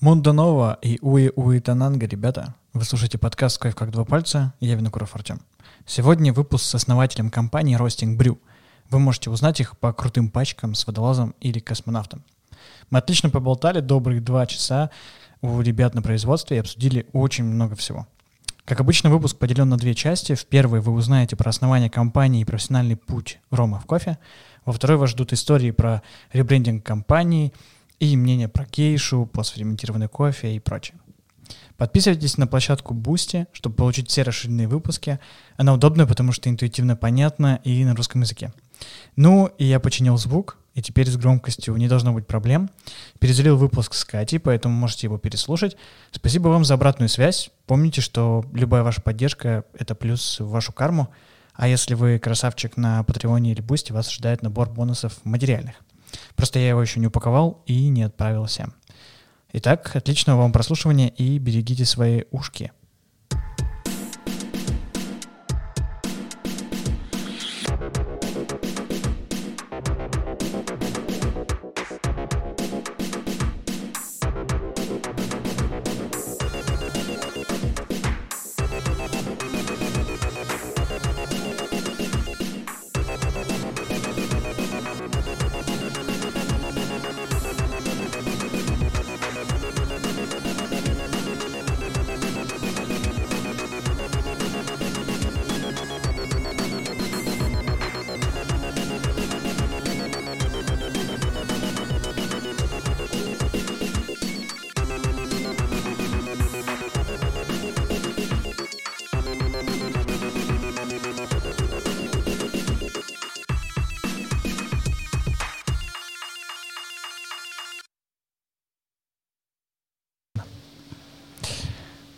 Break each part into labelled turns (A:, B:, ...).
A: Мунда Нова и Уи Уи Тананга, ребята. Вы слушаете подкаст «Кофе как два пальца», я Винокуров Артем. Сегодня выпуск с основателем компании Roasting Brew. Вы можете узнать их по крутым пачкам с водолазом или космонавтом. Мы отлично поболтали добрых два часа у ребят на производстве и обсудили очень много всего. Как обычно, выпуск поделен на две части. В первой вы узнаете про основание компании и профессиональный путь Рома в кофе. Во второй вас ждут истории про ребрендинг компании и мнение про кейшу, постферментированный кофе и прочее. Подписывайтесь на площадку Boosty, чтобы получить все расширенные выпуски. Она удобная, потому что интуитивно понятна и на русском языке. Ну, и я починил звук, и теперь с громкостью не должно быть проблем. Перезалил выпуск с Катей, поэтому можете его переслушать. Спасибо вам за обратную связь. Помните, что любая ваша поддержка — это плюс в вашу карму. А если вы красавчик на Patreon е или Boosty, вас ожидает набор бонусов материальных. Просто я его еще не упаковал и не отправил всем. Итак, отличного вам прослушивания и берегите свои ушки.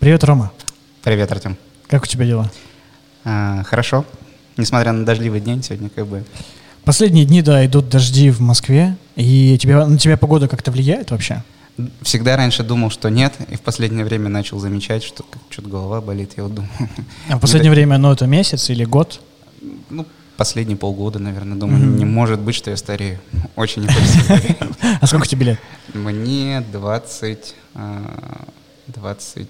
A: Привет, Рома.
B: Привет, Артем.
A: Как у тебя дела?
B: А, хорошо. Несмотря на дождливый день сегодня, как бы...
A: Последние дни, да, идут дожди в Москве. И тебя, на тебя погода как-то влияет вообще?
B: Всегда раньше думал, что нет, и в последнее время начал замечать, что что-то голова болит, я вот думаю.
A: А в последнее время, ну, это месяц или год?
B: Ну, последние полгода, наверное, думаю, mm-hmm. не может быть, что я старею. Очень не хочется.
A: А сколько тебе лет?
B: Мне 20... 20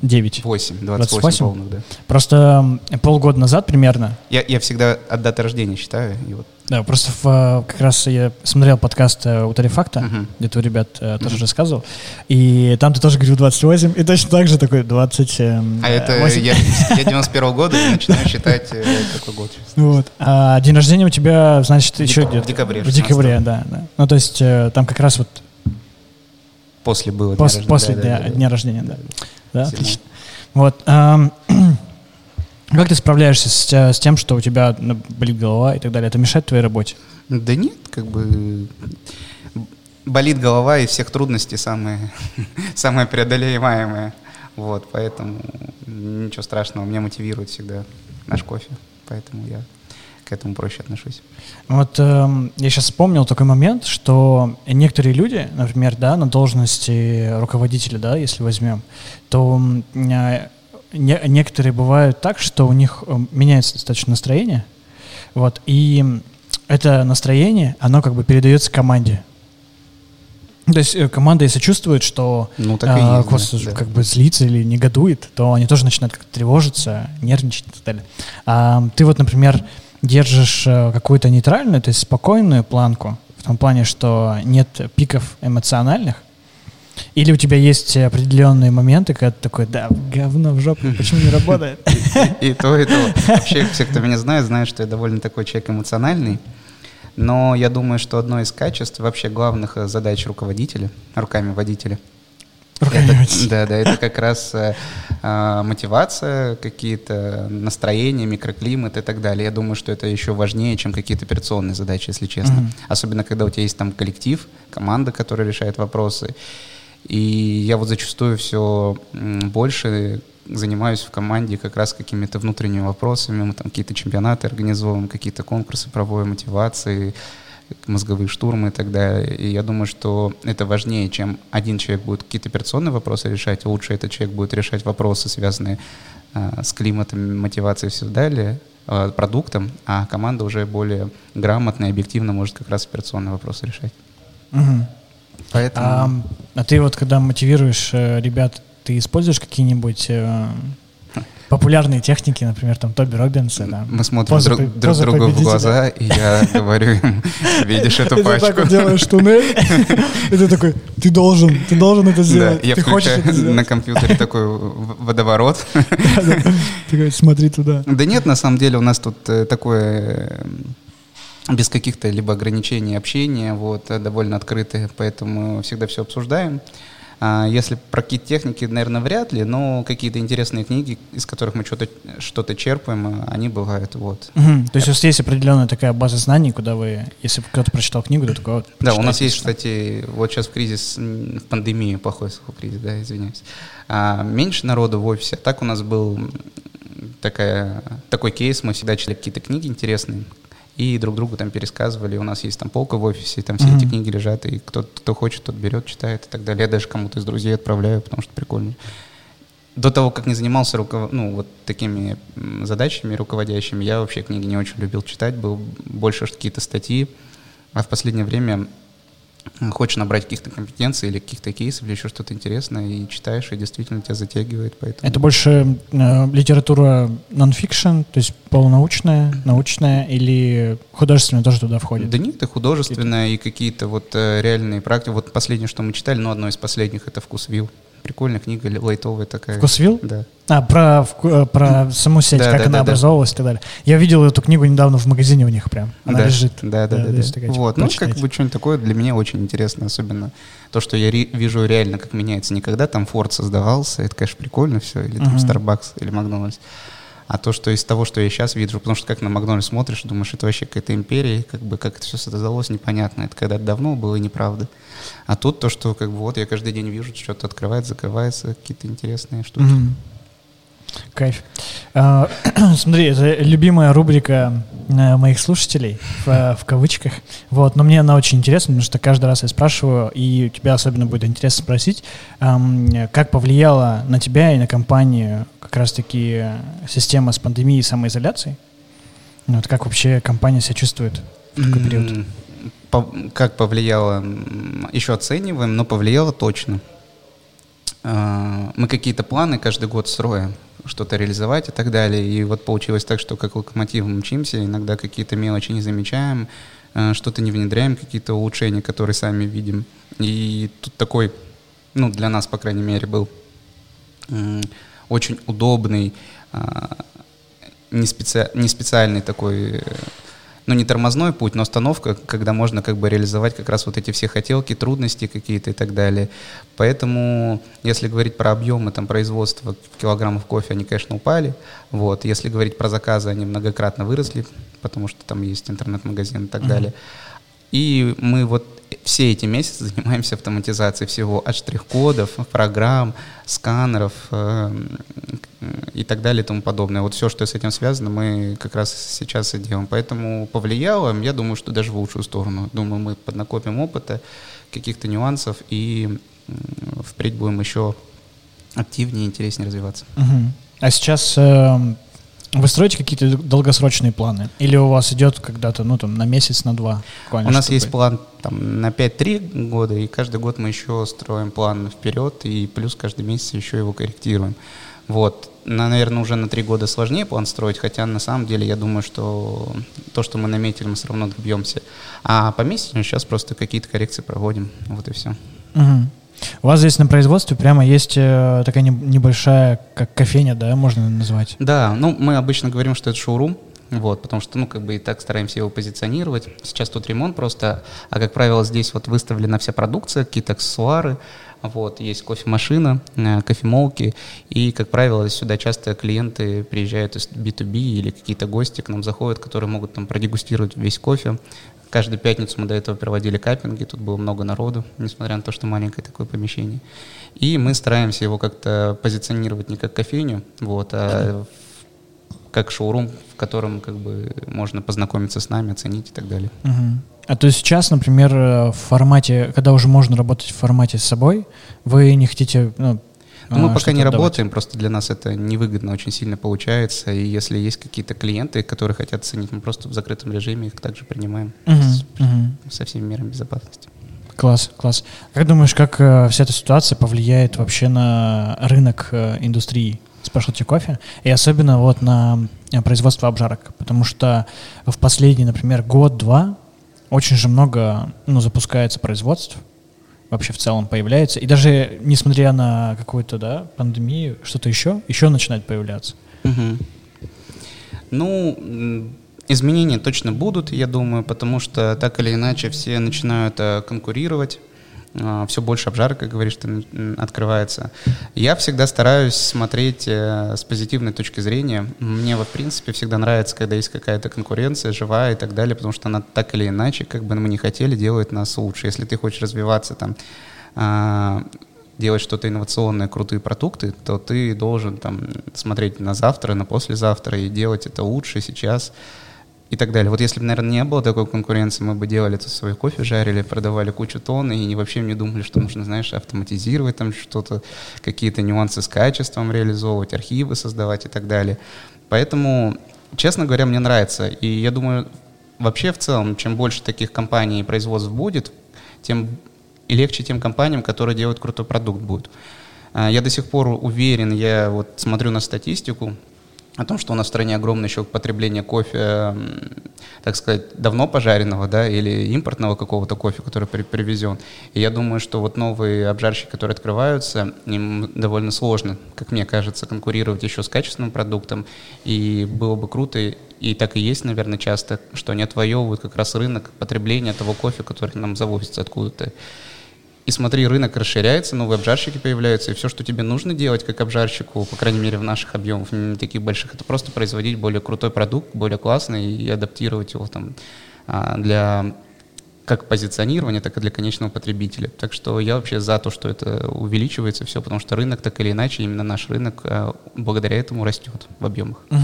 A: 9.
B: 8, 28, 28? полных, да.
A: Просто полгода назад примерно.
B: Я, я всегда от даты рождения считаю. И вот.
A: Да, просто в, э, как раз я смотрел подкаст э, у Тарифакта, uh-huh. где твой ребят uh-huh. тоже рассказывал, и там ты тоже говорил 28, и точно так же такой 20.
B: А это я, я 91 года и начинаю считать какой год.
A: Вот. А день рождения у тебя, значит, еще где-то...
B: В декабре.
A: В декабре, да, да. Ну, то есть там как раз вот...
B: После было
A: Пос, дня рождения. После да, дня, да, дня рождения, да. Да, отлично. Вот. как ты справляешься с, с тем, что у тебя ну, болит голова и так далее? Это мешает твоей работе?
B: Да нет, как бы болит голова и всех трудностей самые, самые преодолеваемые. Вот, поэтому ничего страшного, меня мотивирует всегда наш кофе, поэтому я к этому проще отношусь.
A: Вот э, я сейчас вспомнил такой момент, что некоторые люди, например, да, на должности руководителя, да, если возьмем, то э, не, некоторые бывают так, что у них э, меняется достаточно настроение, вот, и это настроение, оно как бы передается команде. То есть э, команда, если чувствует, что
B: ну, так а, есть,
A: Костя да. как бы злится или негодует, то они тоже начинают как-то тревожиться, нервничать и так далее. А, ты вот, например, держишь э, какую-то нейтральную, то есть спокойную планку, в том плане, что нет пиков эмоциональных, или у тебя есть определенные моменты, когда ты такой, да, говно в жопу, почему не работает?
B: И то, и то. Вообще, все, кто меня знает, знают, что я довольно такой человек эмоциональный. Но я думаю, что одно из качеств, вообще главных задач руководителя, руками водителя – это, да, да, это как раз э, а, мотивация, какие-то настроения, микроклимат и так далее. Я думаю, что это еще важнее, чем какие-то операционные задачи, если честно. Mm-hmm. Особенно, когда у тебя есть там коллектив, команда, которая решает вопросы. И я вот зачастую все больше занимаюсь в команде как раз какими-то внутренними вопросами. Мы там какие-то чемпионаты организовываем, какие-то конкурсы проводим, мотивации, мозговые штурмы и так далее. И я думаю, что это важнее, чем один человек будет какие-то операционные вопросы решать, лучше этот человек будет решать вопросы, связанные а, с климатом, мотивацией и все далее, а, продуктом, а команда уже более грамотно и объективно может как раз операционные вопросы решать.
A: Угу. Поэтому... А, А ты вот, когда мотивируешь э, ребят, ты используешь какие-нибудь э, популярные техники, например, там Тоби Робинса. Да.
B: Мы смотрим поза, друг, друг другу в глаза, и я говорю им, видишь эту пачку.
A: Ты так делаешь туннель, и ты такой, ты должен, ты должен это сделать.
B: я включаю на компьютере такой водоворот.
A: Ты смотри туда.
B: Да нет, на самом деле у нас тут э, такое без каких-то либо ограничений общения, вот, э, довольно открытые, поэтому всегда все обсуждаем. А если про какие-то техники, наверное, вряд ли, но какие-то интересные книги, из которых мы что-то что черпаем, они бывают. Вот.
A: Угу. То есть у вас есть определенная такая база знаний, куда вы, если кто-то прочитал книгу, то такой вот.
B: Да, у нас есть, кстати, вот сейчас в кризис, в пандемию, плохой кризис, да, извиняюсь. А, меньше народу в офисе. А так у нас был такая, такой кейс, мы всегда читали какие-то книги интересные, и друг другу там пересказывали. У нас есть там полка в офисе, там все mm-hmm. эти книги лежат, и кто, кто хочет, тот берет, читает и так далее. Я даже кому-то из друзей отправляю, потому что прикольно. До того, как не занимался руков... ну, вот такими задачами руководящими, я вообще книги не очень любил читать, был больше какие-то статьи. А в последнее время хочешь набрать каких-то компетенций или каких-то кейсов или еще что-то интересное, и читаешь, и действительно тебя затягивает. Поэтому...
A: Это больше э, литература нон-фикшн, то есть полунаучная, научная, или художественная тоже туда входит?
B: Да нет, и художественная, и какие-то вот э, реальные практики. Вот последнее, что мы читали, ну, одно из последних, это «Вкус вилл». Прикольная книга, лайтовая такая.
A: «Вкусвилл»?
B: Да.
A: А, про, э, про саму сеть, да, как да, она да, образовалась да. и так далее. Я видел эту книгу недавно в магазине у них прям. Она
B: да,
A: лежит.
B: Да, да, да. да, да. Такая, вот, ну, как бы что-нибудь такое для меня очень интересно, особенно то, что я ре- вижу реально, как меняется. Никогда там Ford создавался, это, конечно, прикольно все, или там uh-huh. Starbucks, или Макдональдс. А то, что из того, что я сейчас вижу, потому что как на Макдональдс смотришь, думаешь, это вообще какая-то империя, как бы как это все создалось, непонятно. Это когда-то давно было неправда. А тут то, что как бы вот я каждый день вижу, что-то открывается, закрывается, какие-то интересные штуки. Mm-hmm.
A: Кайф. А, смотри, это любимая рубрика э, моих слушателей, в, в кавычках. Вот, но мне она очень интересна, потому что каждый раз я спрашиваю, и тебя особенно будет интересно спросить, как повлияла на тебя и на компанию как раз-таки система с пандемией и самоизоляцией? Вот как вообще компания себя чувствует в такой период?
B: как повлияло, еще оцениваем, но повлияло точно. А, мы какие-то планы каждый год строим что-то реализовать и так далее. И вот получилось так, что как локомотивом мчимся, иногда какие-то мелочи не замечаем, э, что-то не внедряем, какие-то улучшения, которые сами видим. И тут такой, ну, для нас, по крайней мере, был очень удобный, а, не, специ... не специальный такой э, ну, не тормозной путь, но остановка, когда можно как бы реализовать как раз вот эти все хотелки, трудности какие-то и так далее. Поэтому, если говорить про объемы там, производства килограммов кофе, они, конечно, упали. Вот. Если говорить про заказы, они многократно выросли, потому что там есть интернет-магазин и так mm-hmm. далее. И мы вот все эти месяцы занимаемся автоматизацией всего от штрих-кодов, программ, сканеров э, и так далее и тому подобное. Вот все, что с этим связано, мы как раз сейчас и делаем. Поэтому повлияло, я думаю, что даже в лучшую сторону. Думаю, мы поднакопим опыта, каких-то нюансов и впредь будем еще активнее и интереснее развиваться.
A: Угу. А сейчас э, вы строите какие-то долгосрочные планы? Или у вас идет когда-то, ну, там, на месяц, на два?
B: У нас есть план там, на 5-3 года, и каждый год мы еще строим план вперед, и плюс каждый месяц еще его корректируем. Вот. На, наверное, уже на три года сложнее план строить, хотя на самом деле я думаю, что то, что мы наметили, мы все равно добьемся. А по месяцу сейчас просто какие-то коррекции проводим. Вот и все.
A: Угу. У вас здесь на производстве прямо есть э, такая небольшая, как кофейня, да, можно назвать?
B: Да, ну мы обычно говорим, что это шоурум, вот, потому что, ну, как бы и так стараемся его позиционировать. Сейчас тут ремонт просто, а, как правило, здесь вот выставлена вся продукция, какие-то аксессуары, вот, есть кофемашина, э, кофемолки, и, как правило, сюда часто клиенты приезжают из B2B или какие-то гости к нам заходят, которые могут там продегустировать весь кофе, Каждую пятницу мы до этого проводили каппинги, тут было много народу, несмотря на то, что маленькое такое помещение. И мы стараемся его как-то позиционировать не как кофейню, вот, а как шоурум, в котором как бы можно познакомиться с нами, оценить и так далее.
A: Угу. А то есть сейчас, например, в формате, когда уже можно работать в формате с собой, вы не хотите ну,
B: но ну, мы а, пока не работаем, просто для нас это невыгодно очень сильно получается. И если есть какие-то клиенты, которые хотят ценить, мы просто в закрытом режиме их также принимаем
A: угу, с, угу.
B: со всеми мерами безопасности.
A: Класс, класс. Как думаешь, как э, вся эта ситуация повлияет вообще на рынок э, индустрии спешлти кофе и особенно вот на э, производство обжарок? Потому что в последний, например, год-два очень же много ну, запускается производств, вообще в целом появляется. И даже несмотря на какую-то да, пандемию, что-то еще, еще начинает появляться.
B: Угу. Ну, изменения точно будут, я думаю, потому что так или иначе все начинают э, конкурировать все больше обжарок, как говоришь, открывается. Я всегда стараюсь смотреть э, с позитивной точки зрения. Мне, в принципе, всегда нравится, когда есть какая-то конкуренция, живая и так далее, потому что она так или иначе, как бы мы ни хотели, делает нас лучше. Если ты хочешь развиваться там, а, делать что-то инновационное, крутые продукты, то ты должен там смотреть на завтра, на послезавтра и делать это лучше сейчас и так далее. Вот если бы, наверное, не было такой конкуренции, мы бы делали это свой кофе, жарили, продавали кучу тонн и вообще не думали, что нужно, знаешь, автоматизировать там что-то, какие-то нюансы с качеством реализовывать, архивы создавать и так далее. Поэтому, честно говоря, мне нравится. И я думаю, вообще в целом, чем больше таких компаний и производств будет, тем и легче тем компаниям, которые делают крутой продукт будет. А, я до сих пор уверен, я вот смотрю на статистику, о том, что у нас в стране огромное еще потребление кофе, так сказать, давно пожаренного, да, или импортного какого-то кофе, который при привезен. И я думаю, что вот новые обжарщики, которые открываются, им довольно сложно, как мне кажется, конкурировать еще с качественным продуктом. И было бы круто, и так и есть, наверное, часто, что они отвоевывают как раз рынок потребления того кофе, который нам завозится откуда-то. И смотри, рынок расширяется, новые обжарщики появляются, и все, что тебе нужно делать как обжарщику, по крайней мере в наших объемах, не таких больших, это просто производить более крутой продукт, более классный и адаптировать его там а, для как позиционирования, так и для конечного потребителя. Так что я вообще за то, что это увеличивается все, потому что рынок так или иначе, именно наш рынок а, благодаря этому растет в объемах.
A: Угу.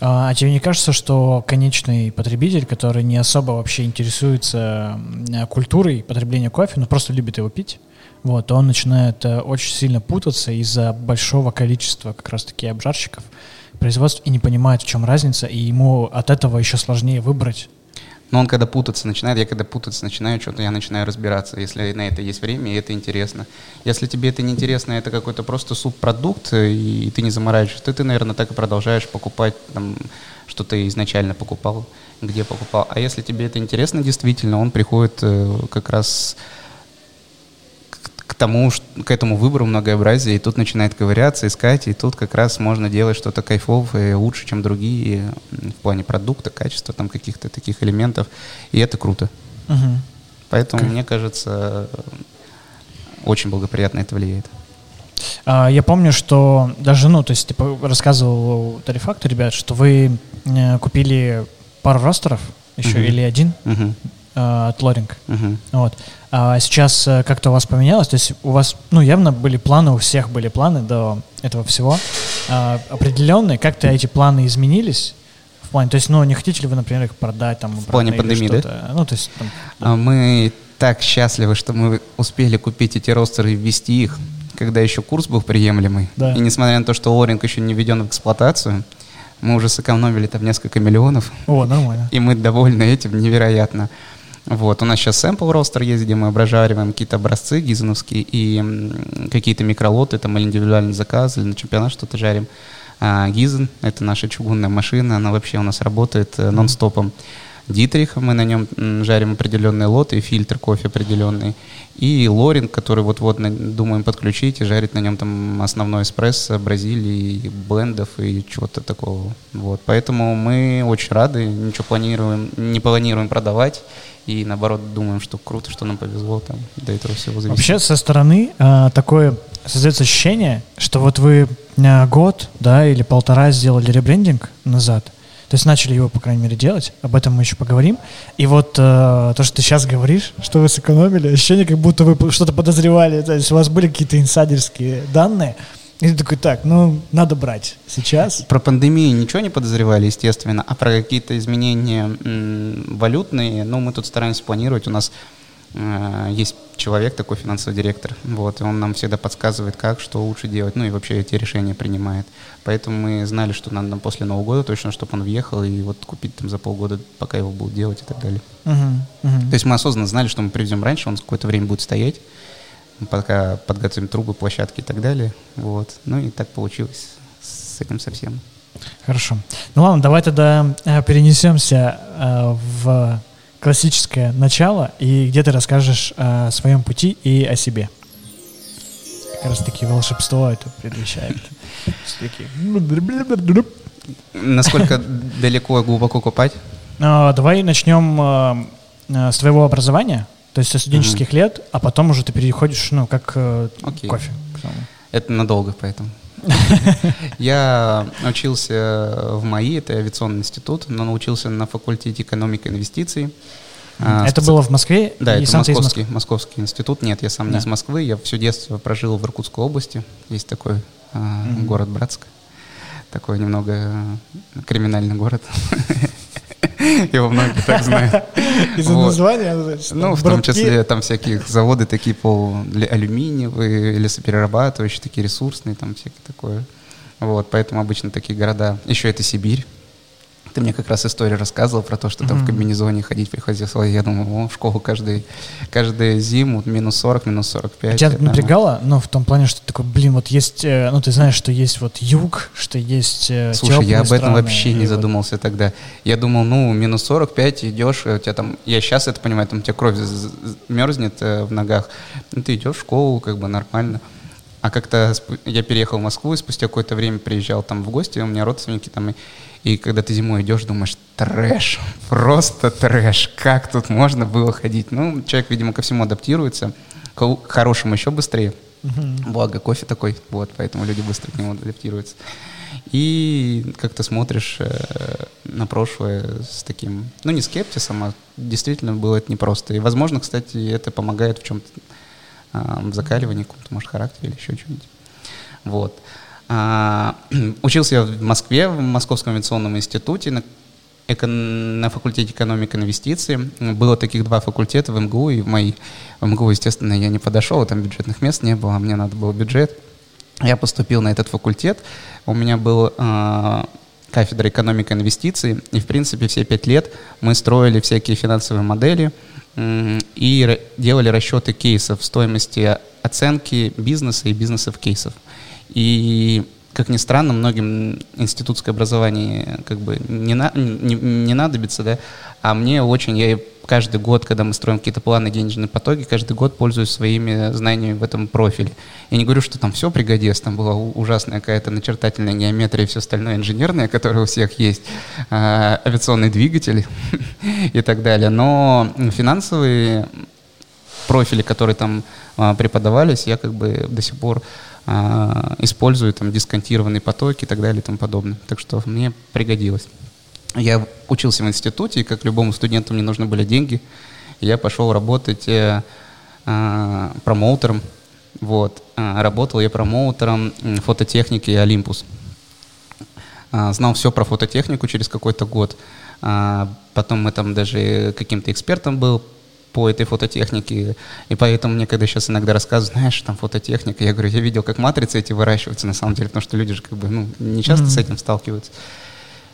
A: А, а тебе не кажется, что конечный потребитель, который не особо вообще интересуется культурой потребления кофе, но просто любит его пить, вот, он начинает э, очень сильно путаться из-за большого количества как раз-таки обжарщиков, производств и не понимает, в чем разница, и ему от этого еще сложнее выбрать
B: но он когда путаться начинает, я когда путаться начинаю, что-то я начинаю разбираться, если на это есть время, и это интересно. Если тебе это не интересно, это какой-то просто субпродукт, и ты не заморачиваешься, то ты, наверное, так и продолжаешь покупать там, что ты изначально покупал, где покупал. А если тебе это интересно, действительно, он приходит э, как раз тому, к этому выбору многообразия, и тут начинает ковыряться, искать, и тут как раз можно делать что-то кайфовое, лучше, чем другие в плане продукта, качества там каких-то таких элементов, и это круто. Угу. Поэтому, как? мне кажется, очень благоприятно это влияет.
A: А, я помню, что даже, ну, то есть, типа, рассказывал Тарифакту, ребят, что вы э, купили пару ростеров еще, uh или один uh от Лоринг. uh Вот. А сейчас э, как-то у вас поменялось? То есть у вас, ну, явно были планы, у всех были планы до этого всего а, определенные. Как-то эти планы изменились? В плане, то есть, ну, не хотите ли вы, например, их продать там?
B: В плане пандемии, да?
A: Ну, то есть... Там,
B: да. Мы так счастливы, что мы успели купить эти ростеры и ввести их, когда еще курс был приемлемый. Да. И несмотря на то, что Лоринг еще не введен в эксплуатацию, мы уже сэкономили там несколько миллионов.
A: О, нормально.
B: И мы довольны этим невероятно. Вот, у нас сейчас сэмпл ростер есть, где мы ображариваем какие-то образцы гизоновские и какие-то микролоты, там или индивидуальный заказ, или на чемпионат что-то жарим. А, Гизен — это наша чугунная машина, она вообще у нас работает э, нон-стопом. Дитрих, мы на нем жарим определенные лоты, фильтр кофе определенный. И Лоринг, который вот-вот думаем подключить и жарить на нем там основной эспрессо Бразилии, блендов и чего-то такого. Вот. Поэтому мы очень рады, ничего планируем, не планируем продавать. И наоборот думаем, что круто, что нам повезло там до этого всего зависит.
A: Вообще со стороны а, такое создается ощущение, что вот вы а, год, да, или полтора сделали ребрендинг назад, то есть начали его, по крайней мере, делать. Об этом мы еще поговорим. И вот э, то, что ты сейчас говоришь, что вы сэкономили, ощущение, как будто вы что-то подозревали. То есть у вас были какие-то инсайдерские данные. И ты такой, так, ну, надо брать сейчас.
B: Про пандемию ничего не подозревали, естественно, а про какие-то изменения м, валютные, ну, мы тут стараемся планировать. У нас есть человек такой, финансовый директор, вот, и он нам всегда подсказывает, как, что лучше делать, ну и вообще эти решения принимает. Поэтому мы знали, что надо нам после Нового года точно, чтобы он въехал и вот купить там за полгода, пока его будут делать и так далее.
A: Мгм, мгм.
B: То есть мы осознанно знали, что мы привезем раньше, он какое-то время будет стоять, пока подготовим трубы, площадки и так далее. Вот. Ну и так получилось с этим совсем.
A: Хорошо. Ну ладно, давай тогда э, перенесемся э, в классическое начало, и где ты расскажешь о своем пути и о себе. Как раз таки волшебство это предвещает.
B: Насколько далеко и глубоко копать?
A: А, Давай начнем э, э, с твоего образования, то есть со студенческих лет, а потом уже ты переходишь, ну, как э, кофе.
B: Это надолго, поэтому. Я учился в МАИ, это авиационный институт, но научился на факультете экономики и инвестиций. А,
A: Это
B: специ-
A: было в Москве?
B: Да,
A: и
B: это московский, московский институт. Нет, я сам
A: Да.
B: не из Москвы. Я все детство прожил в Иркутской области. Есть такой
A: Мгм.
B: город Братск. Такой немного а, криминальный город. Его многие так знают.
A: Из-за
B: Вот.
A: названия? значит,
B: Ну,
A: там
B: в том числе там всякие заводы такие пол алюминиевые, лесоперерабатывающие, такие ресурсные, там всякое такое. Вот, поэтому обычно такие города. Еще это Сибирь. Ты мне как раз историю рассказывал про то, что там в комбинезоне ходить приходилось. Я думаю, о, в школу каждый, каждую зиму минус 40, минус 45.
A: Тебя
B: это
A: напрягало? Ну, в том плане, что ты такой, блин, вот есть, э, ну, ты знаешь, что есть вот юг, что есть э,
B: Слушай, я об этом
A: страны,
B: вообще не
A: вот-
B: задумался тогда. Я думал, ну, минус 45, идешь, э, у тебя там, я сейчас это понимаю, там у тебя кровь мерзнет в ногах. Ну, ты идешь в школу, как бы нормально. А как-то я переехал в Москву, и спустя какое-то время приезжал там в гости, у меня родственники там, и, и когда ты зимой идешь, думаешь, трэш, просто трэш, как тут можно было ходить? Ну, человек, видимо, ко всему адаптируется, к хорошему еще быстрее.
A: Мгм.
B: Благо кофе такой, вот, поэтому люди быстро к нему адаптируются. И как ты смотришь э, на прошлое с таким, ну не скептисом, а действительно было это непросто. И, возможно, кстати, это помогает в чем-то, а, в закаливании каком-то, может, характере или еще что-нибудь. Вот. А, учился я в Москве, в Московском авиационном институте, на, эко- на факультете экономики и инвестиций. Было таких два факультета в МГУ и в моей. В МГУ, естественно, я не подошел, там бюджетных мест не было, а мне надо было бюджет. Я поступил на этот факультет. У меня был а, кафедра экономика и инвестиций, и, в принципе, все пять лет мы строили всякие финансовые модели и делали расчеты кейсов стоимости оценки бизнеса и бизнесов кейсов. И, как ни странно, многим институтское образование как бы не, на, не, не надобится, да, а мне очень, я каждый год, когда мы строим какие-то планы, денежные потоки, каждый год пользуюсь своими знаниями в этом профиле. Я не говорю, что там все пригодилось, там была ужасная какая-то начертательная геометрия и все остальное инженерное, которое у всех есть, а, авиационные двигатели и так далее, но финансовые профили, которые там а, преподавались, я как бы до сих пор а, использую там дисконтированные потоки и так далее и тому подобное. Так что мне пригодилось. Я учился в институте, и как любому студенту мне нужны были деньги. Я пошел работать э, а, промоутером. Вот. А, Работал я промоутером фототехники Олимпус. А, Знал все про фототехнику через какой-то год. Потом мы там даже каким-то экспертом был по этой фототехнике. И поэтому мне, когда сейчас иногда рассказывают, знаешь, там фототехника, я говорю, я видел, как матрицы эти выращиваются на самом деле, потому что люди же как бы, ну, не часто
A: Мгм.
B: с этим сталкиваются.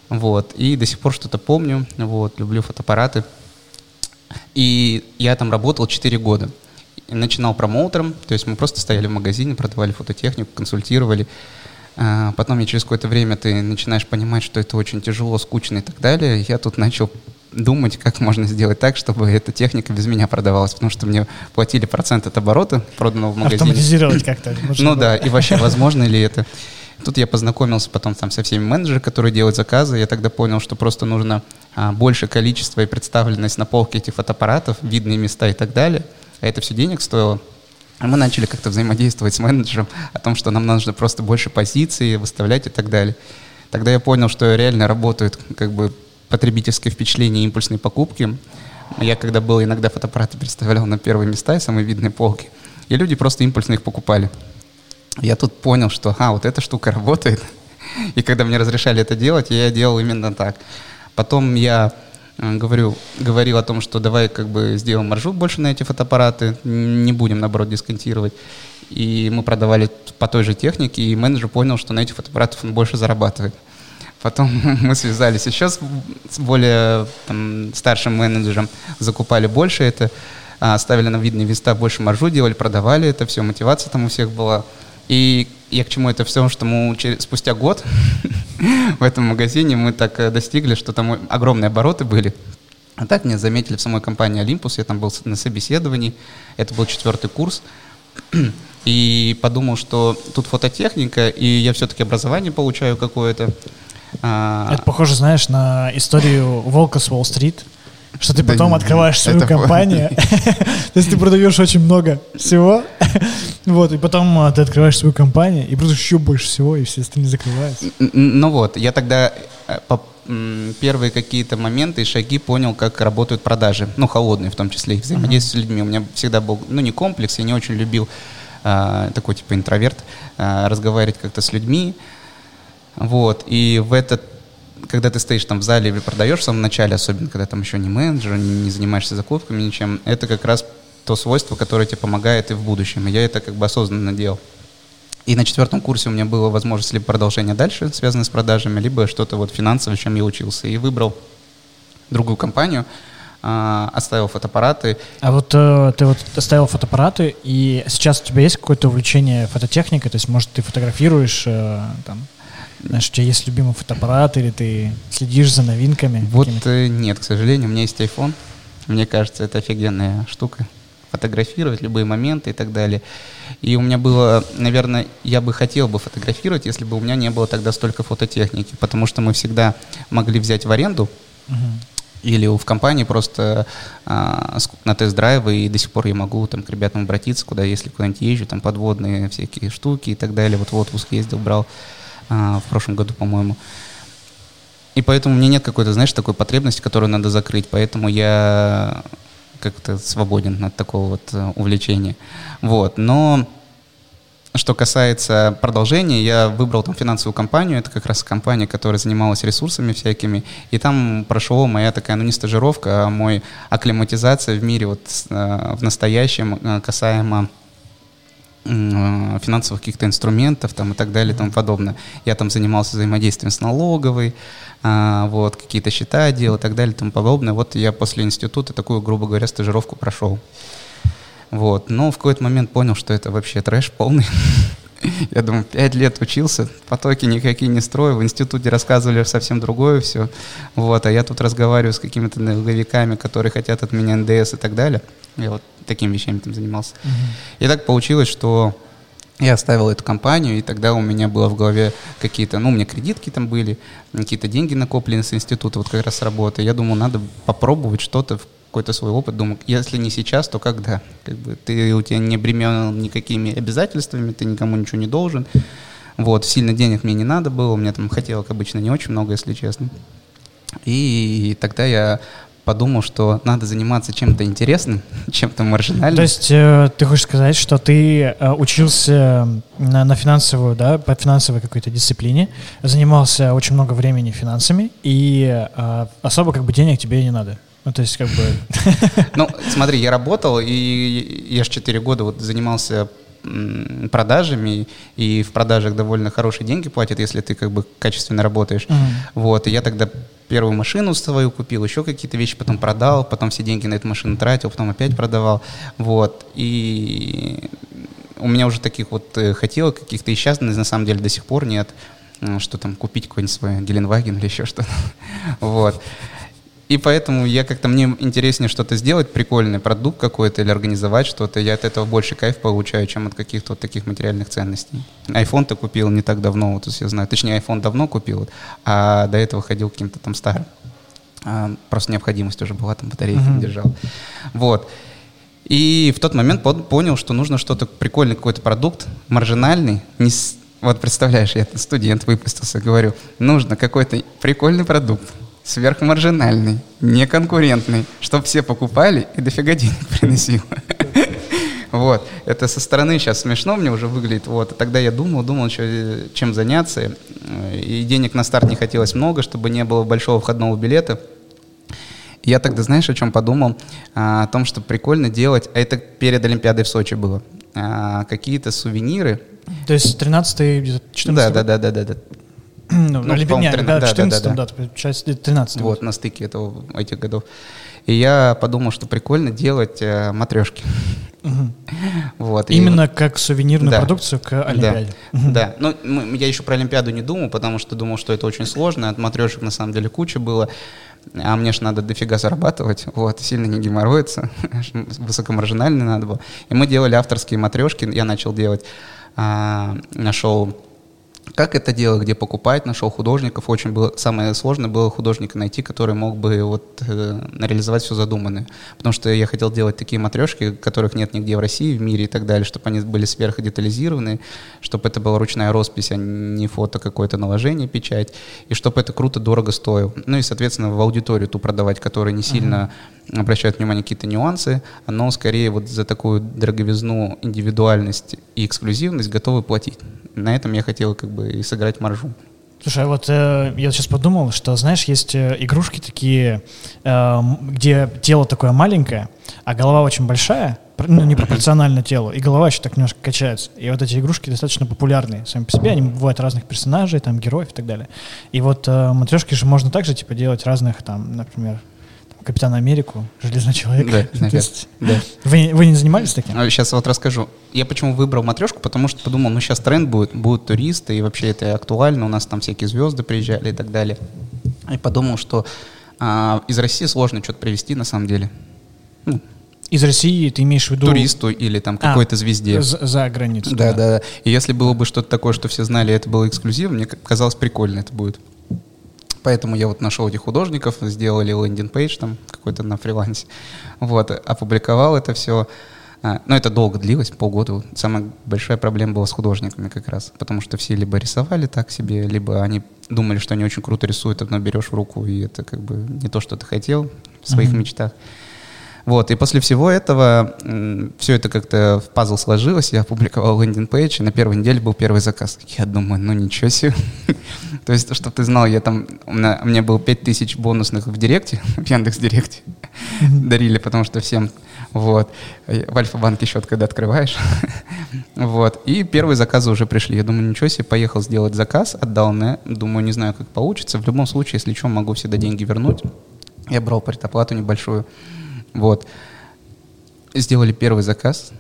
B: Вот. И до сих пор что-то помню. Вот. Люблю фотоаппараты. И я там работал 4 года. Начинал промоутером, то есть мы просто стояли в магазине, продавали фототехнику, консультировали. А, Потом я через какое-то время ты начинаешь понимать, что это очень тяжело, скучно и так далее. Я тут начал думать, как можно сделать так, чтобы эта техника без меня продавалась, потому что мне платили процент от оборота, проданного в магазине.
A: Автоматизировать как-то.
B: Ну да, и вообще, возможно ли это? Тут я познакомился потом там со всеми менеджерами, которые делают заказы. Я тогда понял, что просто нужно а, больше количества и представленность на полке этих фотоаппаратов, видные места и так далее. А это все денег стоило. А мы начали как-то взаимодействовать с менеджером о том, что нам нужно просто больше позиций выставлять и так далее. Тогда я понял, что реально работают как бы потребительское впечатление и импульсные покупки. Я когда был, иногда фотоаппараты представлял на первые места и самые видные полки. И люди просто импульсно их покупали. Я тут понял, что, а, вот эта штука работает. И когда мне разрешали это делать, я делал именно так. Потом я говорю, говорил о том, что давай как бы сделаем маржу больше на эти фотоаппараты, не будем, наоборот, дисконтировать. И мы продавали по той же технике, и менеджер понял, что на этих фотоаппаратах он больше зарабатывает. Потом мы связались еще с, более там, старшим менеджером, закупали больше это, а, ставили на видные места, больше маржу делали, продавали это все, мотивация там у всех была. И я к чему это все, что мы через, спустя год в этом магазине мы так э, достигли, что там огромные обороты были. А так меня заметили в самой компании Olympus, я там был на собеседовании, это был четвертый курс, и подумал, что тут фототехника, и я все-таки образование получаю какое-то.
A: А, это похоже, знаешь, на историю Волка с Уолл-стрит, что ты потом открываешь свою компанию, то есть ты продаешь очень много всего, вот, и потом а, ты открываешь свою компанию и продаешь еще больше всего, и все остальные закрываются.
B: Ну вот, я тогда э, первые какие-то моменты и шаги понял, как работают продажи, ну, холодные в том числе, их взаимодействие с людьми. У меня всегда был, ну, не комплекс, я не очень любил а, такой, типа, интроверт, а, разговаривать как-то с людьми, вот, и в этот когда ты стоишь там в зале или продаешь в самом начале, особенно когда там еще не менеджер, не, не занимаешься закупками, ничем, это как раз то свойство, которое тебе помогает и в будущем. И я это как бы осознанно делал. И на четвертом курсе у меня была возможность либо продолжение дальше, связанное с продажами, либо что-то вот финансовое, чем я учился. И выбрал другую компанию, а, оставил фотоаппараты.
A: А вот э, ты вот оставил фотоаппараты, и сейчас у тебя есть какое-то увлечение фототехникой? То есть, может, ты фотографируешь э, там, знаешь, у тебя есть любимый фотоаппарат или ты следишь за новинками?
B: Вот э, нет, к сожалению, у меня есть iPhone. Мне кажется, это офигенная штука. Фотографировать любые моменты и так далее. И у меня было, наверное, я бы хотел бы фотографировать, если бы у меня не было тогда столько фототехники, потому что мы всегда могли взять в аренду uh-huh. или в компании просто а, на тест-драйвы, и до сих пор я могу там к ребятам обратиться, куда, если куда-нибудь езжу, там подводные всякие штуки и так далее. Вот в отпуск ездил, брал в прошлом году, по-моему. И поэтому у меня нет какой-то, знаешь, такой потребности, которую надо закрыть. Поэтому я как-то свободен от такого вот э, увлечения. Вот. Но что касается продолжения, я выбрал там финансовую компанию, это как раз компания, которая занималась ресурсами всякими, и там прошла моя такая, ну не стажировка, а мой акклиматизация в мире вот э, в настоящем э, касаемо финансовых каких-то инструментов там, и так далее и тому подобное. Я там занимался взаимодействием с налоговой, а, вот, какие-то счета делал и так далее и тому подобное. Вот я после института такую, грубо говоря, стажировку прошел. Вот. Но в какой-то момент понял, что это вообще трэш полный. Я думаю, пять лет учился, потоки никакие не строю, в институте рассказывали совсем другое все. Вот, а я тут разговариваю с какими-то налоговиками, которые хотят от меня НДС и так далее. Я вот такими вещами там занимался. Uh-huh. И так получилось, что я оставил эту компанию, и тогда у меня было в голове какие-то, ну, у меня кредитки там были, какие-то деньги накоплены с института, вот как раз с работы. Я думал, надо попробовать что-то, какой-то свой опыт. Думаю, если не сейчас, то когда? Как бы ты, у тебя не бремен никакими обязательствами, ты никому ничего не должен. Вот, сильно денег мне не надо было, у меня там хотелок обычно не очень много, если честно. И тогда я подумал, что надо заниматься чем-то интересным, чем-то маржинальным.
A: То есть э, ты хочешь сказать, что ты э, учился на, на финансовую, да, по финансовой какой-то дисциплине, занимался очень много времени финансами, и э, особо как бы денег тебе не надо? Ну, то есть как бы...
B: Ну, смотри, я работал, и я же 4 года вот занимался продажами, и в продажах довольно хорошие деньги платят, если ты как бы качественно работаешь. Uh-huh. Вот, и я тогда первую машину свою купил, еще какие-то вещи потом продал, потом все деньги на эту машину тратил, потом опять продавал. Вот, и у меня уже таких вот э, хотелок каких-то и сейчас на самом деле до сих пор нет, что там купить какой-нибудь свой Геленваген или еще что-то. Вот. И поэтому я как-то мне интереснее что-то сделать, прикольный продукт какой-то или организовать что-то. Я от этого больше кайф получаю, чем от каких-то вот таких материальных ценностей. iPhone-то купил не так давно, вот я знаю. Точнее, iPhone давно купил, а до этого ходил каким-то там старым. А, просто необходимость уже была, там батарейки не держал. Вот. И в тот момент понял, что нужно что-то прикольный какой-то продукт, маржинальный, не с... вот представляешь, я студент выпустился, говорю, нужно какой-то прикольный продукт, сверхмаржинальный, неконкурентный, чтобы все покупали и дофига денег приносил. Вот, это со стороны сейчас смешно мне уже выглядит, вот, тогда я думал, думал, что, чем заняться, и денег на старт не хотелось много, чтобы не было большого входного билета, Я тогда, знаешь, о чем подумал? А, о том, что прикольно делать, а это перед Олимпиадой в Сочи было, а, какие-то сувениры.
A: То есть 13 14
B: Да, да, да, да, да.
A: Ну,
B: Ну,
A: Олимпи-
B: по-моему,
A: не,
B: 13,
A: да,
B: да,
A: в 14
B: да,
A: да,
B: да.
A: часть 13
B: Вот, на стыке этого, этих годов. И я подумал, что прикольно делать э, матрешки. Вот, и
A: Именно как сувенирную
B: Да.
A: продукцию к Олимпиаде.
B: Да, да. Ну, мы- я еще про Олимпиаду не думал, потому что думал, что это очень сложно. От матрешек на самом деле куча было. А мне же надо дофига зарабатывать, вот, сильно не геморроиться, высокомаржинально надо было. И мы делали авторские матрешки, я начал делать, а, нашел как это дело, где покупать, нашел художников. Очень было самое сложное было художника найти, который мог бы вот э, реализовать все задуманное. Потому что я хотел делать такие матрешки, которых нет нигде в России, в мире и так далее, чтобы они были сверхдетализированы, чтобы это была ручная роспись, а не фото какое-то наложение, печать, и чтобы это круто, дорого стоило. Ну и, соответственно, в аудиторию ту продавать, которая не сильно обращают внимание на какие-то нюансы, но скорее вот за такую дороговизну, индивидуальность и эксклюзивность готовы платить. На этом я хотел как бы и сыграть маржу.
A: Слушай, а вот э, я сейчас подумал, что, знаешь, есть э, игрушки такие, э, где тело такое маленькое, а голова очень большая, ну, непропорционально телу, и голова еще так немножко качается. И вот эти игрушки достаточно популярные сами по себе, они бывают разных персонажей, там, героев и так далее. И вот э, матрешки же можно также, типа, делать разных, там, например, Капитана Америку, Железный человек.
B: Да,
A: есть. Вы, не- вы не занимались таким?
B: Сейчас вот расскажу. Я почему выбрал матрешку, потому что подумал, ну сейчас тренд будет, будут туристы, и вообще это актуально, у нас там всякие звезды приезжали и так далее. И подумал, что а, из России сложно что-то привезти на самом деле. Ну,
A: Из России ты имеешь в виду...
B: туристу или там
A: А,
B: какой-то звезде.
A: За, за границу.
B: Да, да, да. И если было бы что-то такое, что все знали, это было эксклюзивом, мне казалось прикольно это будет. Поэтому я вот нашел этих художников, сделали landing page там какой-то на фрилансе, вот, опубликовал это все. Но это долго длилось, полгода. Самая большая проблема была с художниками как раз, потому что все либо рисовали так себе, либо они думали, что они очень круто рисуют, одно берешь в руку, и это как бы не то, что ты хотел в своих
A: Мгм.
B: мечтах. Вот, и после всего этого все это как-то в пазл сложилось, я опубликовал landing page, и на первой неделе был первый заказ. Я думаю, ну ничего себе. То есть, чтобы ты знал, я там, у меня, у меня было 5000 бонусных в Директе, в Яндекс.Директе, дарили, потому что всем, вот. В Альфа-банке счет, когда открываешь. Вот. И первые заказы уже пришли. Я думаю, ничего себе, поехал сделать заказ, отдал на, думаю, не знаю, как получится. В любом случае, если что, могу всегда деньги вернуть. Я брал предоплату небольшую. Вот. Сделали первый заказ,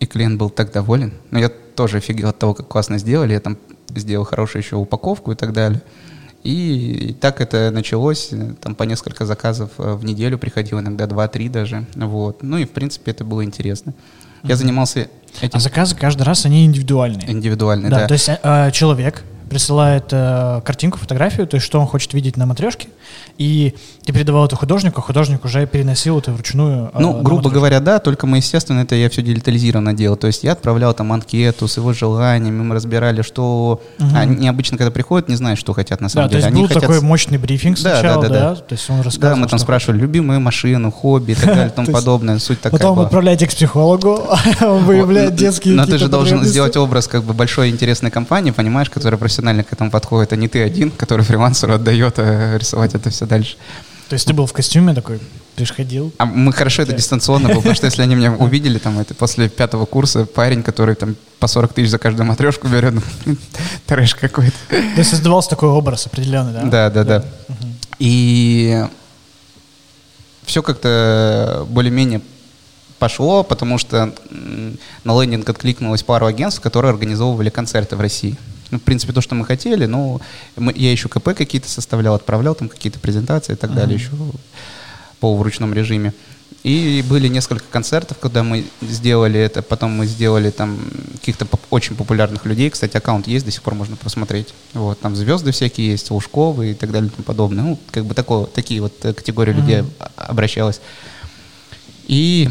B: и клиент был так доволен. Но я тоже офигел от того, как классно сделали. Я там сделал хорошую еще упаковку и так далее. И, и так это началось. Там по несколько заказов э, в неделю приходило, иногда 2-3 даже. Вот. Ну и, в принципе, это было интересно. Я занимался этим
A: А заказы каждый раз, они индивидуальные.
B: индивидуально,
A: Да,
B: да.
A: то есть э, человек присылает э, картинку, фотографию, то есть что он хочет видеть на матрешке, и ты передавал это художнику, а художник уже переносил это вручную. э,
B: Ну, грубо
A: матрешку.
B: говоря, да, только мы, естественно, это я все детализированно делал. То есть я отправлял там анкету с его желаниями, мы разбирали, что...
A: Мгм.
B: Они обычно, когда приходят, не знают, что хотят на
A: Да,
B: самом
A: то
B: деле.
A: есть
B: Они
A: был
B: хотят...
A: такой мощный брифинг
B: Да, да,
A: сначала, да,
B: да, да.
A: то есть он рассказывал.
B: Да, мы там спрашивали любимую машину, хобби и так далее, и тому
A: То
B: подобное. Суть такая
A: Потом отправляете к психологу, выявляет детские
B: Но ты же должен сделать образ как бы большой интересной компании, понимаешь, которая профессионально к этому подходит, а не ты один, который фрилансеру отдает э, рисовать это все дальше.
A: То есть ты был в костюме такой, ты же ходил.
B: А мы хорошо это дистанционно было, потому что если они меня увидели, там, это после пятого курса, парень, который там по 40 тысяч за каждую матрешку берет, трэш какой-то.
A: То есть создавался такой образ определенный, да?
B: Да, да, да. И все как-то более-менее пошло, потому что на лендинг откликнулось пару агентств, которые организовывали концерты в России. Ну, в принципе, то, что мы хотели, но мы- я еще КП какие-то составлял, отправлял там какие-то презентации и так далее, еще полувручном режиме. И были несколько концертов, когда мы сделали это, потом мы сделали там каких-то поп- очень популярных людей. Кстати, аккаунт есть, до сих пор можно посмотреть. Вот, там звезды всякие есть, Лужковы и так далее и тому подобное. Ну, как бы такое, такие вот э, категории людей
A: Мгм.
B: а- обращалась. И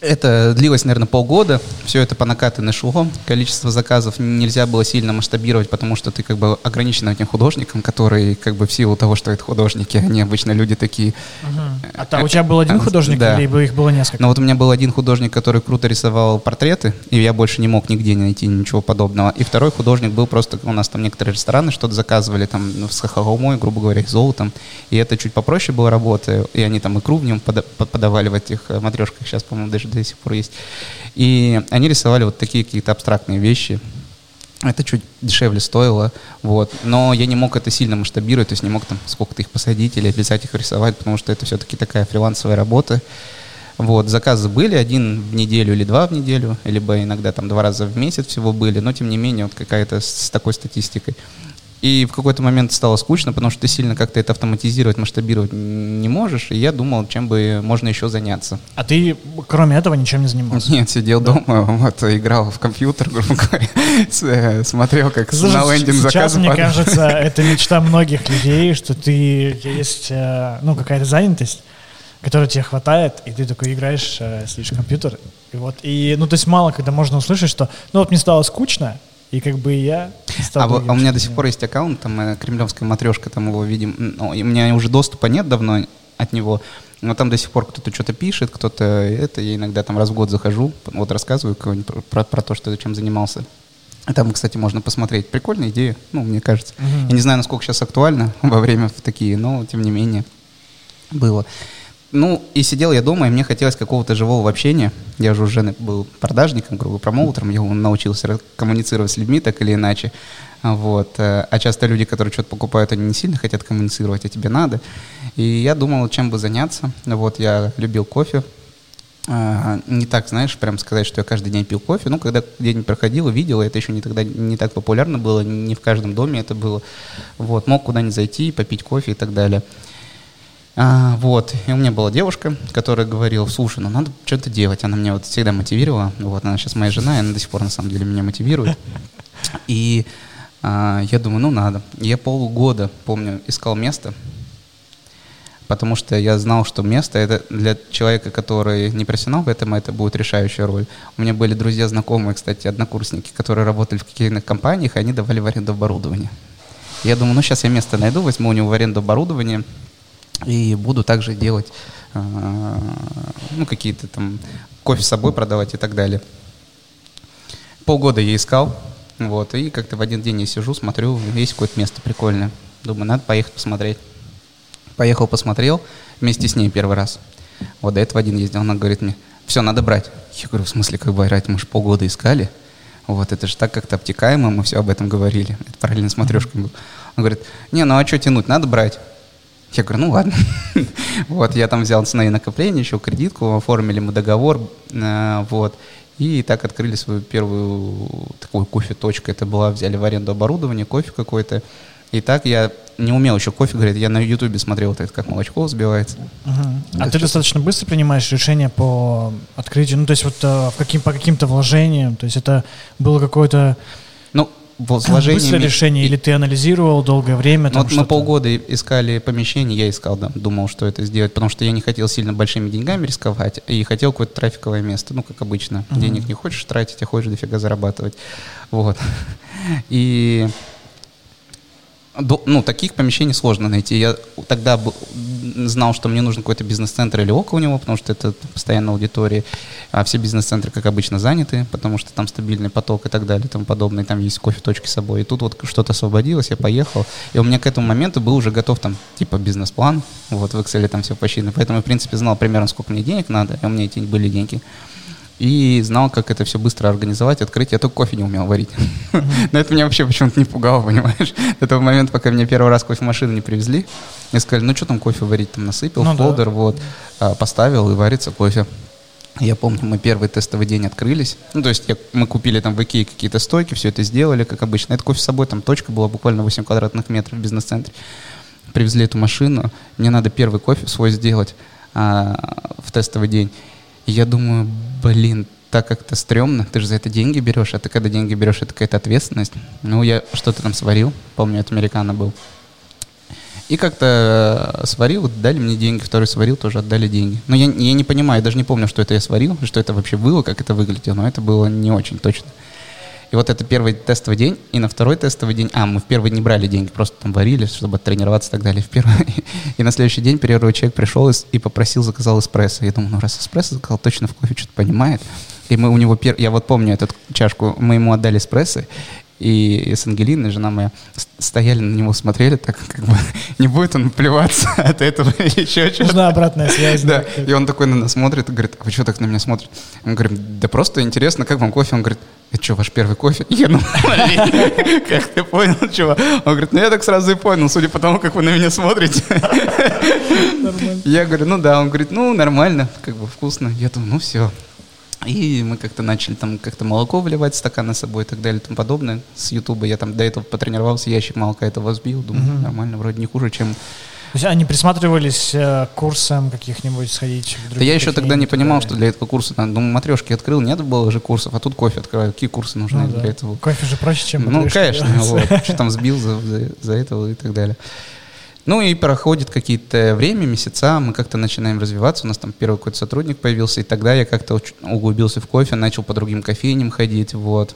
B: Это длилось, наверное, полгода. Все это по накатанной шло. Количество заказов нельзя было сильно масштабировать, потому что ты как бы ограничен этим художником, который как бы в силу того, что это художники, они обычно люди такие.
A: Угу. А там у тебя был один художник, да. либо их было несколько?
B: Ну вот у меня был один художник, который круто рисовал портреты, и я больше не мог нигде найти ничего подобного. И второй художник был просто, у нас там некоторые рестораны что-то заказывали, там ну, с хохоломой, грубо говоря, с золотом. И это чуть попроще была работа, и они там икру в нем подавали в этих э, матрешках, сейчас, по-моему, даже до сих пор есть. И они рисовали вот такие какие-то абстрактные вещи. Это чуть дешевле стоило, вот. Но я не мог это сильно масштабировать, то есть не мог там сколько-то их посадить или обязать их рисовать, потому что это все-таки такая фрилансовая работа. Вот, заказы были один в неделю или два в неделю, либо иногда там два раза в месяц всего были, но тем не менее вот какая-то с такой статистикой. И в какой-то момент стало скучно, потому что ты сильно как-то это автоматизировать, масштабировать не можешь. И я думал, чем бы можно еще заняться.
A: А ты, кроме этого, ничем не занимался?
B: Нет, сидел да? дома, вот, играл в компьютер, грубо говоря, э, смотрел, как Слушай, на лендинг
A: заказы Сейчас, мне кажется, это мечта многих людей, что ты есть, э, ну, какая-то занятость, которая тебе хватает, и ты такой играешь, э, сидишь в компьютер, и вот, и, ну, то есть мало когда можно услышать, что, ну, вот мне стало скучно, и как бы я
B: стал... А, а у меня до сих пор есть аккаунт, там, э, кремлевская матрешка, там его видим. Ну, у меня уже доступа нет давно от него, но там до сих пор кто-то что-то пишет, кто-то это, я иногда там раз в год захожу, вот рассказываю про, про, про то, что чем занимался. Там, кстати, можно посмотреть. Прикольная идея, ну, мне кажется. Угу. Я не знаю, насколько сейчас актуально во время такие, но тем не менее было. Ну, и сидел я дома, и мне хотелось какого-то живого общения. Я же уже был продажником, грубо промоутером, я научился коммуницировать с людьми так или иначе. Вот. Э, а часто люди, которые что-то покупают, они не сильно хотят коммуницировать, а тебе надо. И я думал, чем бы заняться. Вот, я любил кофе. А, не так, знаешь, прям сказать, что я каждый день пил кофе. Ну, когда день проходил, видел, это еще не тогда не так популярно было, не в каждом доме это было. Вот, мог куда-нибудь зайти, попить кофе и так далее. А, вот, и у меня была девушка, которая говорила, слушай, ну надо что-то делать. Она меня вот всегда мотивировала. Вот, она сейчас моя жена, и она до сих пор на самом деле меня мотивирует. И а, я думаю, ну надо. Я полгода, помню, искал место, потому что я знал, что место это для человека, который не профессионал в этом, это будет решающая роль. У меня были друзья, знакомые, кстати, однокурсники, которые работали в каких-то компаниях, и они давали в аренду оборудование. Я думаю, ну сейчас я место найду, возьму у него в аренду оборудование, и буду также делать э, ну, какие-то там кофе с собой продавать и так далее. Полгода я искал, вот, и как-то в один день я сижу, смотрю, есть какое-то место прикольное. Думаю, надо поехать посмотреть. Поехал, посмотрел, вместе с ней первый раз. Вот до этого один ездил, она говорит мне, все, надо брать. Я говорю, в смысле, как брать? Мы же полгода искали. Вот, это же так как-то обтекаемо, мы все об этом говорили. Это параллельно смотрешкой был. Он говорит, не, ну а что тянуть, надо брать. Я говорю, ну ладно. вот, я там взял ценовые накопления, еще кредитку, оформили мы договор, э, вот. И так открыли свою первую такую кофе-точку. Это была, взяли в аренду оборудование, кофе какой-то. И так я не умел еще кофе, говорит, я на ютубе смотрел, вот это, как молочко взбивается.
A: Uh-huh. А ты достаточно быстро принимаешь решение по открытию, ну то есть вот э, в каким, по каким-то вложениям, то есть это было какое-то...
B: Ну, вложениями...
A: Быстрое решение, или ты анализировал долгое время?
B: Там, вот мы полгода искали помещение, я искал, да, думал, что это сделать, потому что я не хотел сильно большими деньгами рисковать, и хотел какое-то трафиковое место, ну, как обычно. Uh-huh. Денег не хочешь тратить, а хочешь дофига зарабатывать. Вот. И ну, таких помещений сложно найти. Я тогда знал, что мне нужен какой-то бизнес-центр или около него, потому что это постоянно аудитория. А все бизнес-центры, как обычно, заняты, потому что там стабильный поток и так далее, и тому подобное. Там есть кофе-точки с собой. И тут вот что-то освободилось, я поехал. И у меня к этому моменту был уже готов там, типа, бизнес-план. Вот в Excel там все посчитано. Поэтому, в принципе, знал примерно, сколько мне денег надо, и у меня эти были деньги и знал, как это все быстро организовать, открыть. Я только кофе не умел варить. Но это меня вообще почему-то не пугало, понимаешь? До того момента, пока мне первый раз кофемашину не привезли, мне сказали, ну что там кофе варить? Там насыпал ну, да. вот, а, поставил и варится кофе. Я помню, мы первый тестовый день открылись. Ну, то есть я, мы купили там в Икее какие-то стойки, все это сделали, как обычно. Это кофе с собой, там точка была буквально 8 квадратных метров в бизнес-центре. Привезли эту машину, мне надо первый кофе свой сделать а, в тестовый день. Я думаю, блин, так как-то стрёмно, ты же за это деньги берешь, а ты когда деньги берешь, это какая-то ответственность. Ну, я что-то там сварил, помню, это американо был. И как-то э, сварил, дали мне деньги, второй сварил, тоже отдали деньги. Но я, я не понимаю, я даже не помню, что это я сварил, что это вообще было, как это выглядело, но это было не очень точно. И вот это первый тестовый день, и на второй тестовый день, а, мы в первый не брали деньги, просто там варили, чтобы тренироваться и так далее. В первый, и на следующий день первый человек пришел и попросил, заказал эспрессо. Я думаю, ну раз эспрессо заказал, точно в кофе что-то понимает. И мы у него, пер... я вот помню эту чашку, мы ему отдали эспрессо, и с Ангелиной, жена моя, стояли на него, смотрели, так как бы не будет он плеваться от этого или еще что-то.
A: Нужна обратная связь.
B: Да, и он такой на нас смотрит и говорит, а вы что так на меня смотрите? Мы говорим, да просто интересно, как вам кофе? Он говорит, это что, ваш первый кофе? Я ну, как ты понял, чего? Он говорит, ну я так сразу и понял, судя по тому, как вы на меня смотрите. Я говорю, ну да, он говорит, ну нормально, как бы вкусно. Я думаю, ну все, и мы как-то начали там как-то молоко выливать стаканы с собой и так далее и тому подобное. С Ютуба я там до этого потренировался, ящик молока этого сбил. Думаю, угу. нормально, вроде не хуже, чем...
A: То есть они присматривались э, к курсам каких-нибудь сходить?
B: Да я еще тогда не понимал, что для этого курса надо. Думаю, матрешки открыл, нет было же курсов, а тут кофе открываю. Какие курсы нужны ну, для да. этого?
A: Кофе же проще, чем.
B: Ну, конечно, вот, что там сбил за, за, за этого и так далее. Ну и проходит какие-то время, месяца, мы как-то начинаем развиваться, у нас там первый какой-то сотрудник появился, и тогда я как-то углубился в кофе, начал по другим кофейням ходить, вот,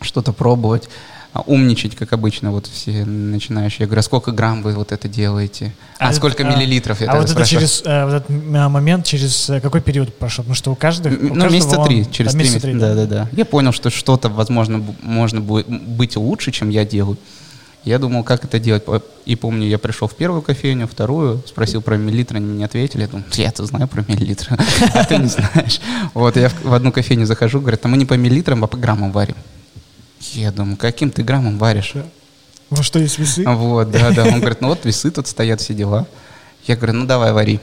B: что-то пробовать, а, умничать, как обычно, вот все начинающие. Я говорю, а сколько грамм вы вот это делаете? А, а сколько это, миллилитров?
A: Я а вот это через, а, вот этот момент, через э, какой период прошел? Потому что у каждого... У
B: ну, месяца он, три, через три месяца. Да, да, да. Я понял, что что-то, возможно, можно будет быть лучше, чем я делаю. Я думал, как это делать. И помню, я пришел в первую кофейню, вторую, спросил про миллилитры, они мне не ответили. Я думаю, я-то знаю про миллилитры, а ты не знаешь. Вот, я в одну кофейню захожу, говорят, а мы не по миллилитрам, а по граммам варим. Я думаю, каким ты граммом варишь?
A: Во что есть весы?
B: Вот, да, да. Он говорит, ну вот весы тут стоят, все дела. Я говорю, ну давай вари.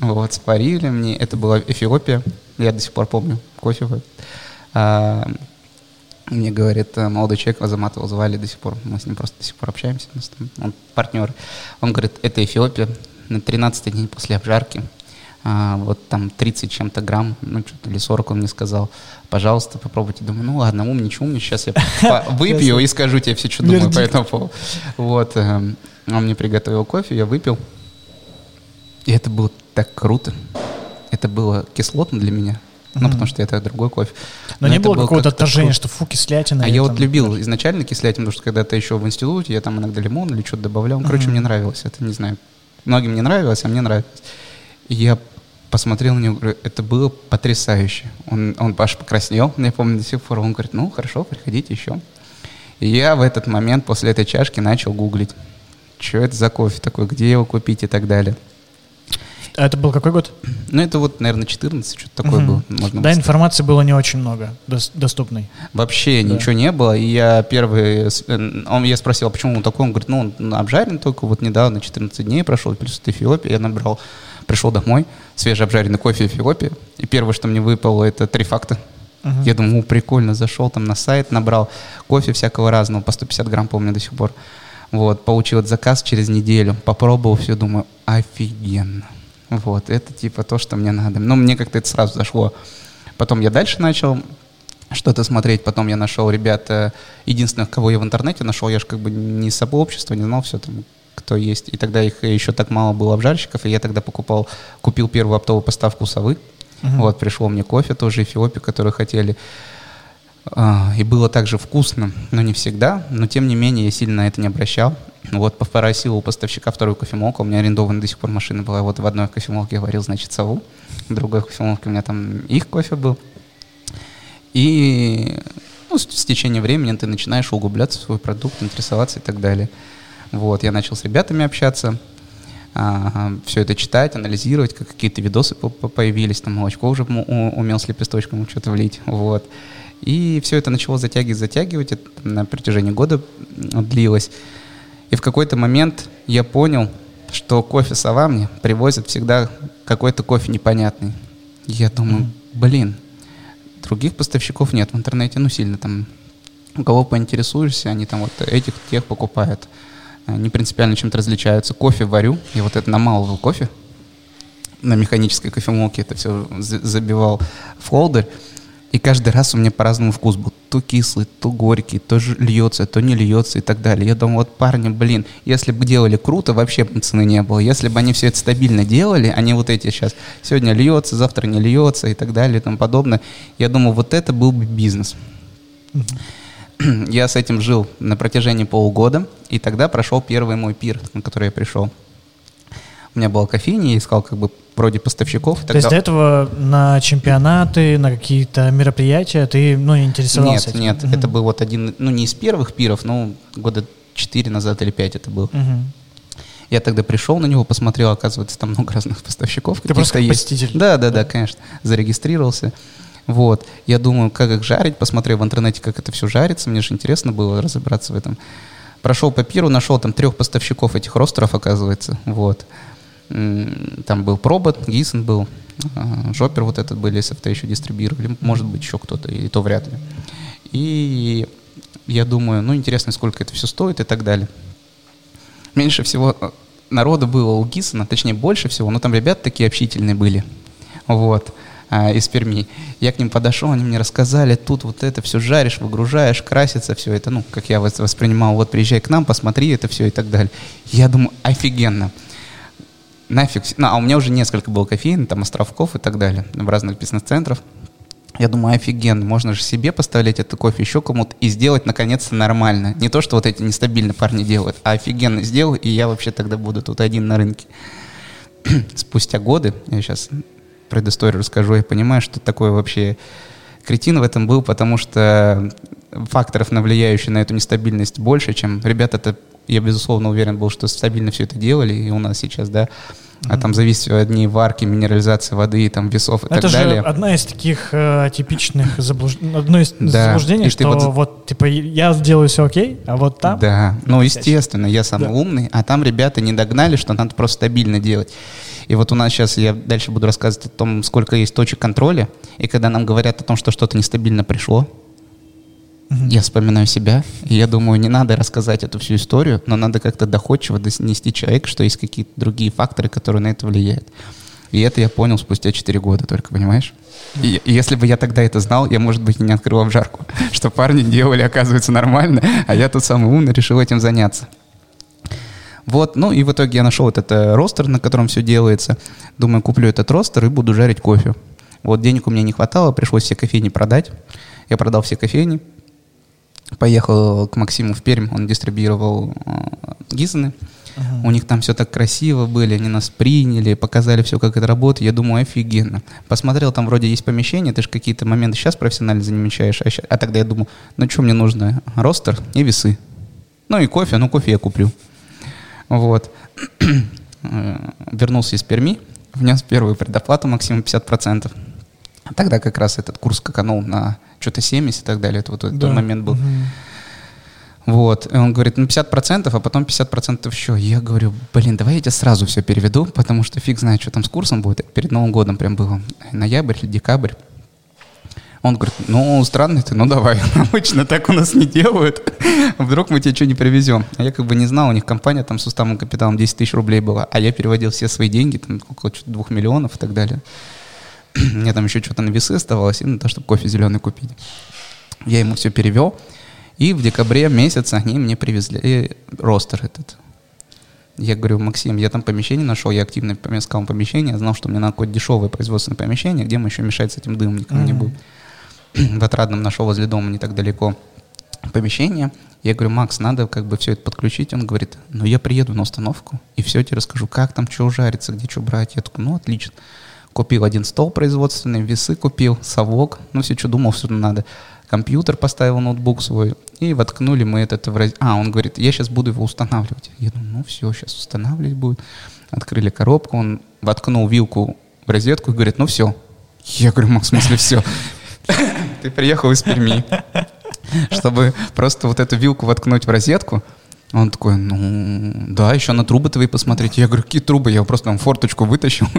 B: Вот, сварили мне. Это была Эфиопия. Я до сих пор помню кофе. А, мне говорит, э, молодой человек, Азамат его звали до сих пор, мы с ним просто до сих пор общаемся, он партнер. Он говорит, это Эфиопия, на 13 день после обжарки, а, вот там 30 чем-то грамм, ну что-то или 40 он мне сказал, пожалуйста, попробуйте. Думаю, ну ладно, умничай, умничай, сейчас я выпью и скажу тебе все, что думаю по этому поводу. Вот, эм, он мне приготовил кофе, я выпил, и это было так круто. Это было кислотно для меня, ну, потому что это другой кофе.
A: Но, Но не было какого-то отторжения, что фу, кислятина.
B: А я вот любил изначально кислятину, потому что когда-то еще в институте, я там иногда лимон или что-то добавлял. Короче, мне нравилось это, не знаю. Многим не нравилось, а мне нравилось. И я посмотрел на него, говорю, это было потрясающе. Он, он аж покраснел, я помню до сих пор. Он говорит, ну, хорошо, приходите еще. И я в этот момент после этой чашки начал гуглить, что это за кофе такой, где его купить и так далее.
A: А это был какой год?
B: Ну, это вот, наверное, 14, что-то такое угу. было.
A: Можно да, информации было не очень много доступной.
B: Вообще да. ничего не было. И я первый... Э, он, я спросил, а почему он такой? Он говорит, ну, он обжарен только вот недавно, 14 дней прошел, плюс это Эфиопия. Я набрал, пришел домой, свежеобжаренный кофе Эфиопии. И первое, что мне выпало, это три факта. Uh-huh. Я думаю, прикольно, зашел там на сайт, набрал кофе всякого разного, по 150 грамм, помню, до сих пор. Вот, получил этот заказ через неделю, попробовал все, думаю, офигенно. Вот, это типа то, что мне надо. Но мне как-то это сразу зашло. Потом я дальше начал что-то смотреть, потом я нашел ребят, единственных, кого я в интернете нашел, я же как бы не из сообщества, не знал все там, кто есть. И тогда их еще так мало было обжарщиков, и я тогда покупал, купил первую оптовую поставку совы. Uh-huh. Вот, пришло мне кофе тоже, эфиопию, который хотели. А, и было также вкусно, но не всегда. Но тем не менее я сильно на это не обращал. Вот попросил у поставщика вторую кофемолку. У меня арендована до сих пор машина была. Вот в одной кофемолке я варил, значит, сову. В другой кофемолке у меня там их кофе был. И ну, с, с течением времени ты начинаешь углубляться в свой продукт, интересоваться и так далее. Вот, я начал с ребятами общаться, а, все это читать, анализировать, как какие-то видосы появились, там молочко уже умел с лепесточком что-то влить, вот. И все это начало затягивать, затягивать, это на протяжении года длилось. И в какой-то момент я понял, что кофе сова мне привозят всегда какой-то кофе непонятный. Я думаю, блин, других поставщиков нет в интернете, ну сильно там, у кого поинтересуешься, они там вот этих, тех покупают. Не принципиально чем-то различаются. Кофе варю, я вот это намалывал кофе, на механической кофемолке это все забивал в холдер, И каждый раз у меня по-разному вкус был. То кислый, то горький, то льется, то не льется и так далее. Я думаю, вот парни, блин, если бы делали круто, вообще цены не было. Если бы они все это стабильно делали, они вот эти сейчас, сегодня льется, завтра не льется и так далее и тому подобное, я думаю, вот это был бы бизнес. Я с этим жил на протяжении полугода, и тогда прошел первый мой пир, на который я пришел. У меня была кофейня, я искал как бы вроде поставщиков.
A: То есть до этого на чемпионаты, на какие-то мероприятия ты ну, интересовался?
B: Нет, этим? нет. Угу. Это был вот один, ну не из первых пиров, но года четыре назад или пять это был. Угу. Я тогда пришел на него, посмотрел, оказывается, там много разных поставщиков.
A: Ты просто есть. посетитель?
B: Да, да, да, конечно. Зарегистрировался. Вот. Я думаю, как их жарить, посмотрел в интернете, как это все жарится. Мне же интересно было разобраться в этом. Прошел по пиру, нашел там трех поставщиков этих ростеров, оказывается. Вот. Там был Пробот, Гисон был, а, Жопер вот этот были, СФТ еще дистрибьюировали, может быть, еще кто-то, и то вряд ли. И я думаю, ну, интересно, сколько это все стоит и так далее. Меньше всего э, народа было у Гисона, точнее, больше всего, но там ребята такие общительные были, вот, а, из Перми. Я к ним подошел, они мне рассказали, тут вот это все жаришь, выгружаешь, красится все это, ну, как я воспринимал, вот приезжай к нам, посмотри это все и так далее. Я думаю, офигенно нафиг, ну, а у меня уже несколько было кофеин, там островков и так далее, в разных бизнес-центрах. Я думаю, офигенно, можно же себе поставлять это кофе еще кому-то и сделать наконец-то нормально. Не то, что вот эти нестабильные парни делают, а офигенно сделал, и я вообще тогда буду тут один на рынке. Спустя годы, я сейчас предысторию расскажу, я понимаю, что такое вообще кретин в этом был, потому что факторов, влияющих на эту нестабильность, больше, чем ребята-то я, безусловно, уверен был, что стабильно все это делали, и у нас сейчас, да, а там зависит одни варки, минерализация воды, там весов и
A: это
B: так далее.
A: Это же одна из таких э, типичных заблуждений, одно из да. заблуждений, что вот... вот, типа, я сделаю все окей, а вот там...
B: Да, ну, естественно, я самый да. умный, а там ребята не догнали, что надо просто стабильно делать. И вот у нас сейчас, я дальше буду рассказывать о том, сколько есть точек контроля, и когда нам говорят о том, что что-то нестабильно пришло, Угу. Я вспоминаю себя, и я думаю, не надо рассказать эту всю историю, но надо как-то доходчиво донести человеку, что есть какие-то другие факторы, которые на это влияют. И это я понял спустя 4 года только, понимаешь? И, и если бы я тогда это знал, я, может быть, не открыл обжарку, что парни делали, оказывается, нормально, а я тут самый умный решил этим заняться. Вот, ну и в итоге я нашел этот э, ростер, на котором все делается. Думаю, куплю этот ростер и буду жарить кофе. Вот денег у меня не хватало, пришлось все кофейни продать. Я продал все кофейни, Поехал к Максиму в Пермь, он дистрибьюировал э, Гизаны. Uh-huh. У них там все так красиво были, они нас приняли, показали все, как это работает. Я думаю, офигенно. Посмотрел, там вроде есть помещение, ты же какие-то моменты сейчас профессионально замечаешь, а, щас... а тогда я думаю, ну что мне нужно? Ростер и весы. Ну и кофе, ну кофе я куплю. Вот. Э, вернулся из Перми, внес первую предоплату максимум 50%. Тогда как раз этот курс каканул на что-то 70 и так далее. Это вот да. момент был. Угу. Вот. И он говорит, ну 50%, а потом 50% еще. Я говорю, блин, давай я тебе сразу все переведу, потому что фиг знает, что там с курсом будет. Перед Новым годом прям было. Ноябрь или декабрь. Он говорит, ну, странный ты, ну давай. Обычно так у нас не делают. Вдруг мы тебе что не привезем. А я как бы не знал, у них компания там с уставным капиталом 10 тысяч рублей была, а я переводил все свои деньги, там около 2 миллионов и так далее. Мне там еще что-то на весы оставалось, и на то, чтобы кофе зеленый купить. Я ему все перевел, и в декабре месяце они мне привезли ростер этот. Я говорю, Максим, я там помещение нашел, я активно искал помещение, знал, что мне надо какое-то дешевое производственное помещение, где мы еще мешать с этим дымом никому mm-hmm. не будет. В Отрадном нашел возле дома не так далеко помещение. Я говорю, Макс, надо как бы все это подключить. Он говорит, ну я приеду на установку и все тебе расскажу, как там что жарится, где что брать. Я такой, ну отлично. Купил один стол производственный, весы купил, совок, ну все, что думал, все надо. Компьютер поставил, ноутбук свой, и воткнули мы этот в. А, он говорит, я сейчас буду его устанавливать. Я думаю, ну все, сейчас устанавливать будет. Открыли коробку, он воткнул вилку в розетку и говорит, ну все. Я говорю, Макс, в смысле все? Ты приехал из Перми, чтобы просто вот эту вилку воткнуть в розетку, он такой, ну, да, еще на трубы твои посмотреть. Я говорю, какие трубы? Я просто там форточку вытащил.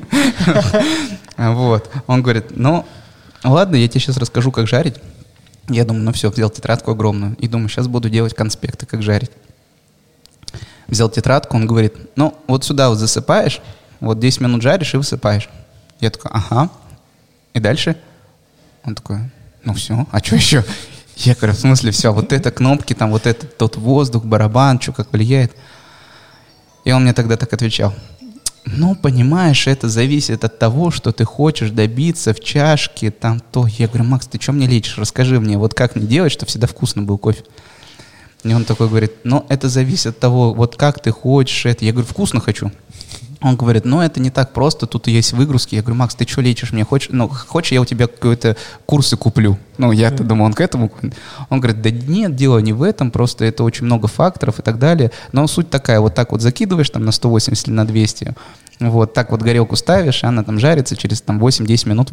B: Вот. Он говорит, ну, ладно, я тебе сейчас расскажу, как жарить. Я думаю, ну все, взял тетрадку огромную и думаю, сейчас буду делать конспекты, как жарить. Взял тетрадку, он говорит, ну, вот сюда вот засыпаешь, вот 10 минут жаришь и высыпаешь. Я такой, ага. И дальше? Он такой, ну все, а что еще? Я говорю, в смысле все, вот это кнопки, там вот этот тот воздух, барабан, что как влияет. И он мне тогда так отвечал. Ну, понимаешь, это зависит от того, что ты хочешь добиться в чашке, там то. Я говорю, Макс, ты что мне лечишь? Расскажи мне, вот как мне делать, чтобы всегда вкусно был кофе? И он такой говорит, ну, это зависит от того, вот как ты хочешь это. Я говорю, вкусно хочу. Он говорит, ну это не так просто, тут есть выгрузки. Я говорю, Макс, ты что лечишь мне? Хочешь, ну, хочешь, я у тебя какие-то курсы куплю? Ну, я-то думал, он к этому. Он говорит, да нет, дело не в этом, просто это очень много факторов и так далее. Но суть такая, вот так вот закидываешь там на 180 или на 200, вот так вот горелку ставишь, она там жарится, через там 8-10 минут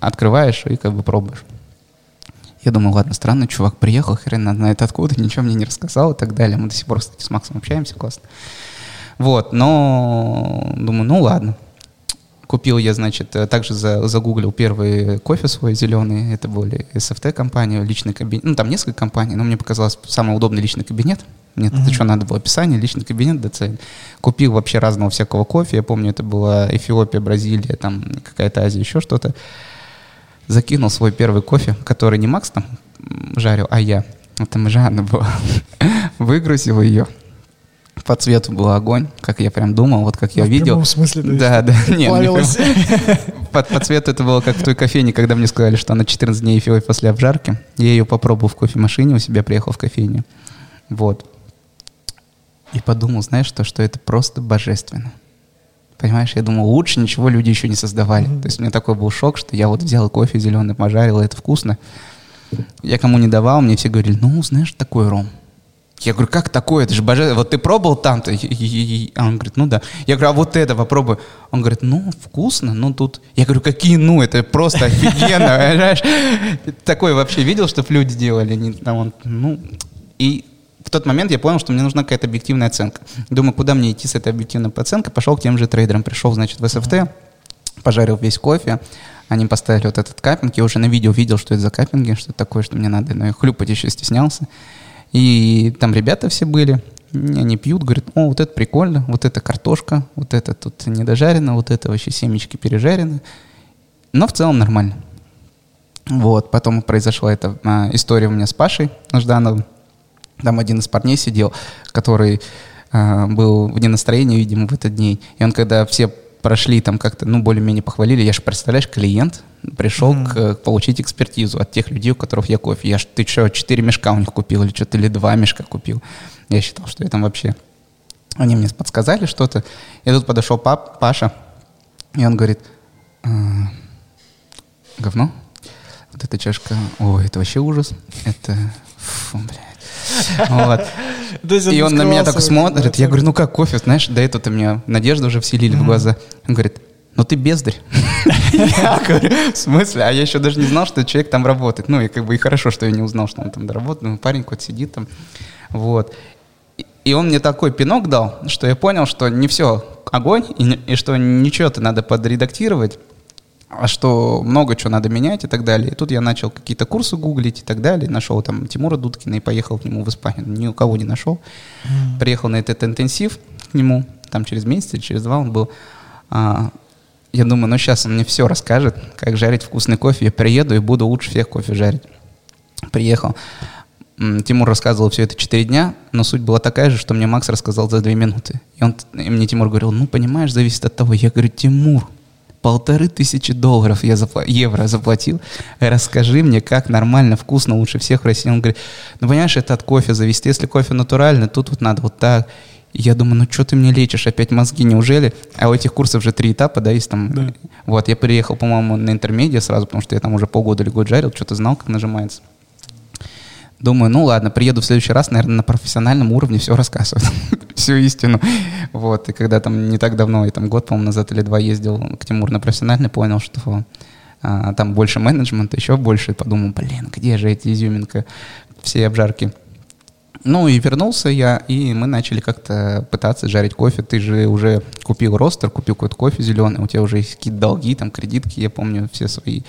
B: открываешь и как бы пробуешь. Я думаю, ладно, странно, чувак приехал, хрен знает откуда, ничего мне не рассказал и так далее. Мы до сих пор, кстати, с Максом общаемся, классно. Вот, но думаю, ну ладно. Купил я, значит, э, также за, загуглил первый кофе свой зеленый. Это были SFT компания, личный кабинет. Ну, там несколько компаний, но мне показалось самый удобный личный кабинет. Мне mm-hmm. это что надо было описание, личный кабинет, ДЦ. Купил вообще разного всякого кофе. Я помню, это была Эфиопия, Бразилия, там какая-то Азия, еще что-то. Закинул свой первый кофе, который не Макс там жарил, а я. Это жадно было. Выгрузил ее по цвету был огонь, как я прям думал, вот как я
A: ну,
B: видел.
A: В смысле,
B: да, да, да. Нет, не по, по цвету это было как в той кофейне, когда мне сказали, что она 14 дней эфиопии после обжарки. Я ее попробовал в кофемашине, у себя приехал в кофейню. Вот. И подумал, знаешь, то, что это просто божественно. Понимаешь, я думал, лучше ничего люди еще не создавали. Mm-hmm. То есть у меня такой был шок, что я вот взял кофе зеленый, пожарил, это вкусно. Я кому не давал, мне все говорили, ну, знаешь, такой ром. Я говорю, как такое? Это же божественно. Вот ты пробовал там-то? А он говорит, ну да. Я говорю, а вот это попробуй. Он говорит, ну, вкусно, ну тут... Я говорю, какие ну? Это просто офигенно, понимаешь? Такое вообще видел, чтобы люди делали? Не, там он, ну... И в тот момент я понял, что мне нужна какая-то объективная оценка. Думаю, куда мне идти с этой объективной оценкой? Пошел к тем же трейдерам. Пришел, значит, в СФТ, пожарил весь кофе. Они поставили вот этот капинг. Я уже на видео видел, что это за капинги, что такое, что мне надо. Но я хлюпать еще стеснялся. И там ребята все были, они пьют, говорят, о, вот это прикольно, вот это картошка, вот это тут недожарено, вот это вообще семечки пережарены. Но в целом нормально. Вот, потом произошла эта а, история у меня с Пашей Ждановым. Там один из парней сидел, который а, был вне настроения, видимо, в этот день. И он, когда все прошли там как-то, ну, более-менее похвалили. Я же, представляешь, клиент пришел mm-hmm. к, получить экспертизу от тех людей, у которых я кофе. Я ж, ты что, четыре мешка у них купил или что-то, или два мешка купил. Я считал, что я там вообще... Они мне подсказали что-то. И тут подошел пап, Паша, и он говорит, «А, говно, вот эта чашка, ой, это вообще ужас, это, фу, блядь, вот. И он на меня так смотрит, я говорю, ну как кофе, знаешь, до этого-то мне надежду уже вселили в глаза. Он говорит, ну ты бездарь. Я говорю, в смысле? А я еще даже не знал, что человек там работает. Ну и как бы и хорошо, что я не узнал, что он там работает. Ну, парень вот сидит там. Вот. И он мне такой пинок дал, что я понял, что не все огонь, и, и что ничего-то надо подредактировать а что много чего надо менять и так далее. И тут я начал какие-то курсы гуглить и так далее. Нашел там Тимура Дудкина и поехал к нему в Испанию. Ни у кого не нашел. Mm. Приехал на этот интенсив к нему. Там через месяц через два он был. А, я думаю, ну сейчас он мне все расскажет, как жарить вкусный кофе. Я приеду и буду лучше всех кофе жарить. Приехал. Тимур рассказывал все это 4 дня, но суть была такая же, что мне Макс рассказал за 2 минуты. И, он, и мне Тимур говорил, ну, понимаешь, зависит от того. Я говорю, Тимур, полторы тысячи долларов я запла- евро заплатил. Расскажи мне, как нормально, вкусно, лучше всех в России. Он говорит, ну понимаешь, это от кофе зависит. Если кофе натуральный, тут вот надо вот так. И я думаю, ну что ты мне лечишь, опять мозги, неужели? А у этих курсов же три этапа, да, есть там. Да. Вот, я приехал, по-моему, на интермедиа сразу, потому что я там уже полгода или год жарил, что-то знал, как нажимается. Думаю, ну ладно, приеду в следующий раз, наверное, на профессиональном уровне все рассказывать, всю истину. Вот, и когда там не так давно, и там год, по-моему, назад или два ездил к Тимуру на профессиональный, понял, что а, там больше менеджмента, еще больше, и подумал, блин, где же эти изюминка, все обжарки. Ну и вернулся я, и мы начали как-то пытаться жарить кофе. Ты же уже купил ростер, купил какой-то кофе зеленый, у тебя уже есть какие-то долги, там кредитки, я помню все свои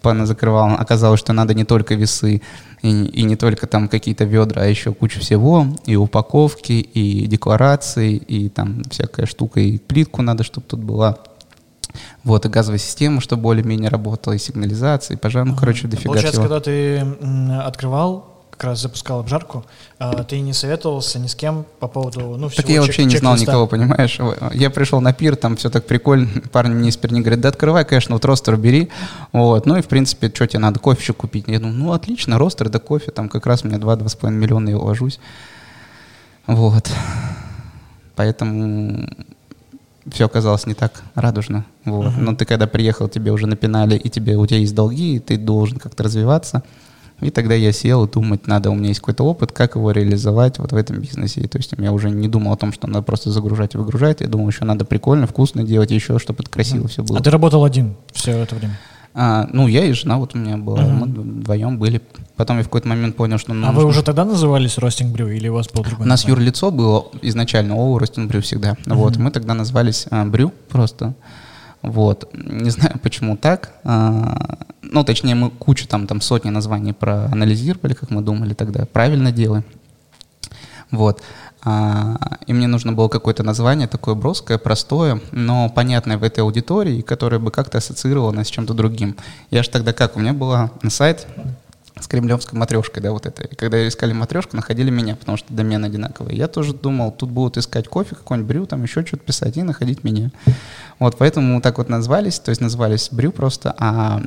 B: пана закрывал. Оказалось, что надо не только весы, и, и не только там какие-то ведра, а еще куча всего, и упаковки, и декларации, и там всякая штука, и плитку надо, чтобы тут была. Вот, и газовая система, что более-менее работала, и сигнализация, и пожар, ну, короче, дофига
A: Получается,
B: всего.
A: когда ты открывал, как раз запускал обжарку, а, ты не советовался ни с кем по поводу, ну, всего
B: Так я
A: чек-
B: вообще не знал никого, понимаешь? Я пришел на пир, там все так прикольно. Парни мне из Перни говорят, да открывай, конечно, вот ростер бери. Вот. Ну и, в принципе, что тебе надо, кофе еще купить? Я думаю, ну отлично, ростер, да кофе, там как раз у меня 2-2,5 миллиона, я уложусь. Вот. Поэтому все оказалось не так радужно. Вот. Но ты когда приехал, тебе уже напинали, и тебе, у тебя есть долги, и ты должен как-то развиваться. И тогда я сел и думать, надо, у меня есть какой-то опыт, как его реализовать вот в этом бизнесе. И то есть я уже не думал о том, что надо просто загружать и выгружать. Я думал, еще надо прикольно, вкусно делать, еще, чтобы это красиво все было.
A: А ты работал один все это время?
B: А, ну, я и жена вот у меня была,
A: Мгм.
B: мы вдвоем были. Потом я в какой-то момент понял, что... ну,
A: а вы
B: нужно-
A: уже тогда назывались Ростинг Брю или у вас был другой
B: У нас
A: название?
B: юрлицо было изначально ООО «Ростин Брю» всегда. Вот, мы тогда назвались а, Брю просто. Вот. Не знаю, почему так. А, ну, точнее, мы кучу там, там сотни названий проанализировали, как мы думали тогда. Правильно делаем. Вот. А, и мне нужно было какое-то название такое броское, простое, но понятное в этой аудитории, которое бы как-то ассоциировало нас с чем-то другим. Я же тогда как? У меня была на сайт с кремлевской матрешкой, да, вот это. И когда искали матрешку, находили меня, потому что домен одинаковый. Я тоже думал, тут будут искать кофе, какой-нибудь брю, там еще что-то писать и находить меня. Вот, поэтому мы так вот назвались, то есть назвались брю просто, а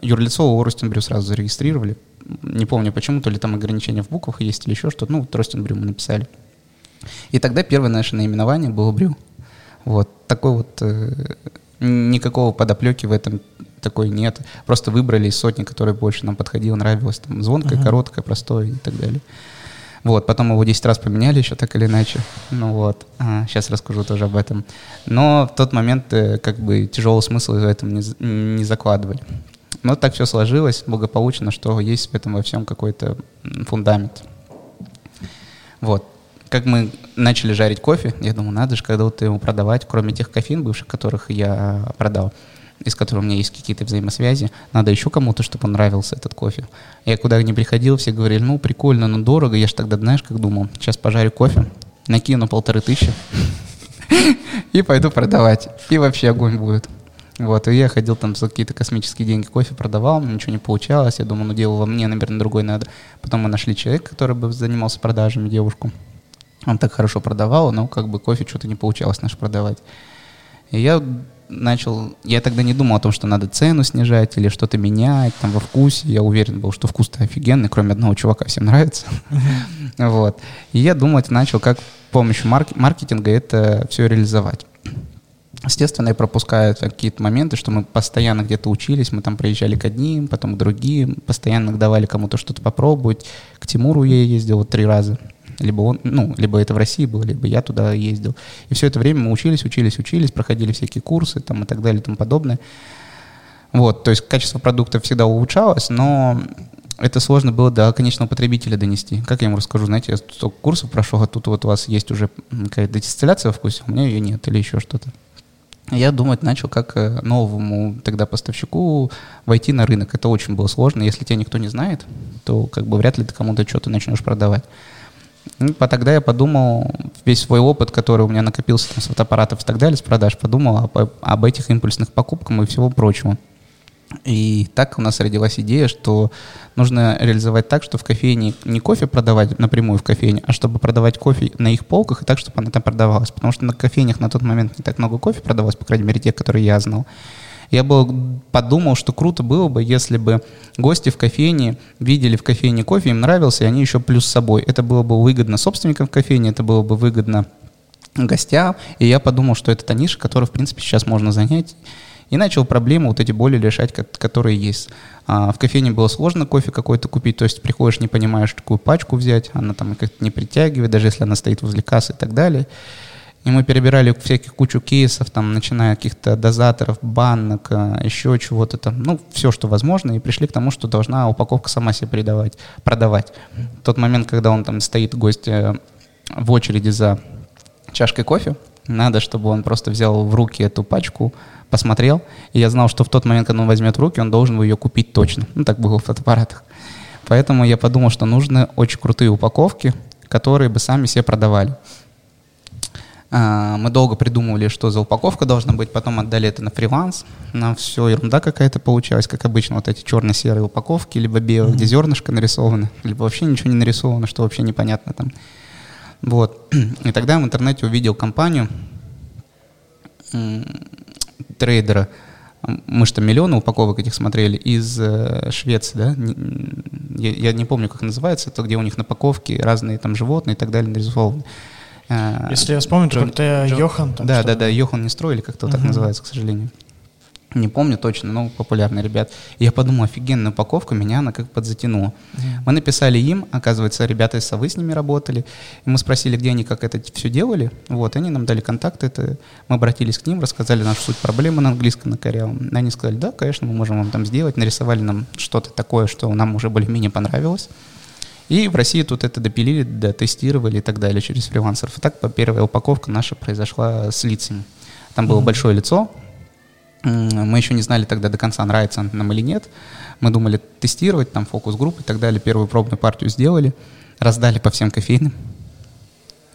B: юрлицо ООО «Ростин Брю» сразу зарегистрировали. Не помню почему, то ли там ограничения в буквах есть или еще что-то. Ну, вот «Ростин Брю» мы написали. И тогда первое наше наименование было «Брю». Вот, такой вот... э, никакого подоплеки в этом такой нет. Просто выбрали из сотни, которая больше нам подходила, нравилась. Там звонкое,
A: Ага.
B: короткое, простое и так далее. Вот, потом его 10 раз поменяли еще так или иначе. Ну вот, сейчас расскажу тоже об этом. Но в тот момент э, как бы тяжелого смысла в этом не, не закладывали. Но так все сложилось благополучно, что есть в этом во всем какой-то фундамент. Вот. Как мы начали жарить кофе, я думаю, надо же когда-то его продавать, кроме тех кофеин бывших, которых я продал, из которых у меня есть какие-то взаимосвязи, надо еще кому-то, чтобы он нравился этот кофе. Я куда ни приходил, все говорили, ну, прикольно, но дорого. Я же тогда, знаешь, как думал, сейчас пожарю кофе, накину полторы тысячи и пойду продавать. И вообще огонь будет. Вот, и я ходил там за какие-то космические деньги, кофе продавал, ничего не получалось. Я думал, ну, дело во мне, наверное, другой надо. Потом мы нашли человека, который бы занимался продажами, девушку. Он так хорошо продавал, но как бы кофе что-то не получалось наш продавать. И я начал, я тогда не думал о том, что надо цену снижать или что-то менять там во вкусе. Я уверен был, что вкус-то офигенный, кроме одного чувака всем нравится. Вот. И я думать начал, как с помощью марк- маркетинга это все реализовать. Естественно, я пропускаю какие-то моменты, что мы постоянно где-то учились, мы там приезжали к одним, потом к другим, постоянно давали кому-то что-то попробовать. К Тимуру я ездил вот три раза. Либо он, ну, либо это в России было, либо я туда ездил. И все это время мы учились, учились, учились, проходили всякие курсы там и так далее и тому подобное. Вот, то есть качество продукта всегда улучшалось, но это сложно было до конечного потребителя донести. Как я ему расскажу, знаете, я столько курсов прошел, а тут вот у вас есть уже какая-то дистилляция во вкусе, у меня ее нет или еще что-то. Я думать начал, как э, новому тогда поставщику войти на рынок. Это очень было сложно. Если тебя никто не знает, то как бы вряд ли ты кому-то что-то начнешь продавать. Ну, по- тогда я подумал, весь свой опыт, который у меня накопился там, с фотоаппаратов и так далее, с продаж, подумал об, об этих импульсных покупках и всего прочего. И так у нас родилась идея, что нужно реализовать так, что в кофейне не кофе продавать напрямую в кофейне, а чтобы продавать кофе на их полках и так, чтобы она там продавалась. Потому что на кофейнях на тот момент не так много кофе продавалось, по крайней мере, те, которые я знал. Я был, подумал, что круто было бы, если бы гости в кофейне видели в кофейне кофе, им нравился, и они еще плюс с собой. Это было бы выгодно собственникам кофейни, это было бы выгодно гостям. И я подумал, что это та ниша, которую, в принципе, сейчас можно занять. И начал проблемы вот эти боли решать, ко- которые есть. А, в кофейне было сложно кофе какой-то купить, то есть приходишь, не понимаешь, какую пачку взять, она там как-то не притягивает, даже если она стоит возле кассы и так далее. И мы перебирали всяких кучу кейсов, там, начиная каких-то дозаторов, банок, а, еще чего-то там, ну, все, что возможно, и пришли к тому, что должна упаковка сама себе придавать, продавать. Тот момент, когда он там стоит, гость э, в очереди за чашкой кофе, надо, чтобы он просто взял в руки эту пачку, посмотрел, и я знал, что в тот момент, когда он возьмет в руки, он должен ее купить точно. Ну, так было в фотоаппаратах. Поэтому я подумал, что нужны очень крутые упаковки, которые бы сами себе продавали. А, мы долго придумывали, что за упаковка должна быть, потом отдали это на фриланс. Нам все ерунда какая-то получалась, как обычно, вот эти черно-серые упаковки, либо белые, mm-hmm. где зернышко нарисовано, либо вообще ничего не нарисовано, что вообще непонятно там. Вот. И тогда я в интернете увидел компанию трейдера, мы что, миллионы упаковок этих смотрели из э, Швеции, да? Я, я не помню, как называется, это где у них на упаковке разные там животные и так далее нарисованы.
A: А, Если я вспомню, то как-то Йохан там
B: Да, да, да, Йохан не строили, как-то угу. так называется, к сожалению. Не помню точно, но популярный ребят. И я подумал, офигенная упаковка, меня она как подзатянула. Мы написали им, оказывается, ребята из Совы с ними работали. И мы спросили, где они как это все делали. Вот, они нам дали контакты. Это, мы обратились к ним, рассказали нашу суть проблемы на английском, на корявом. Они сказали, да, конечно, мы можем вам там сделать. Нарисовали нам что-то такое, что нам уже более-менее понравилось. И в России тут это допилили, дотестировали и так далее через фрилансеров. И так первая упаковка наша произошла с лицами. Там было mm-hmm. большое лицо, мы еще не знали тогда до конца, нравится он нам или нет. Мы думали тестировать, там фокус-группы и так далее. Первую пробную партию сделали, раздали по всем кофейным.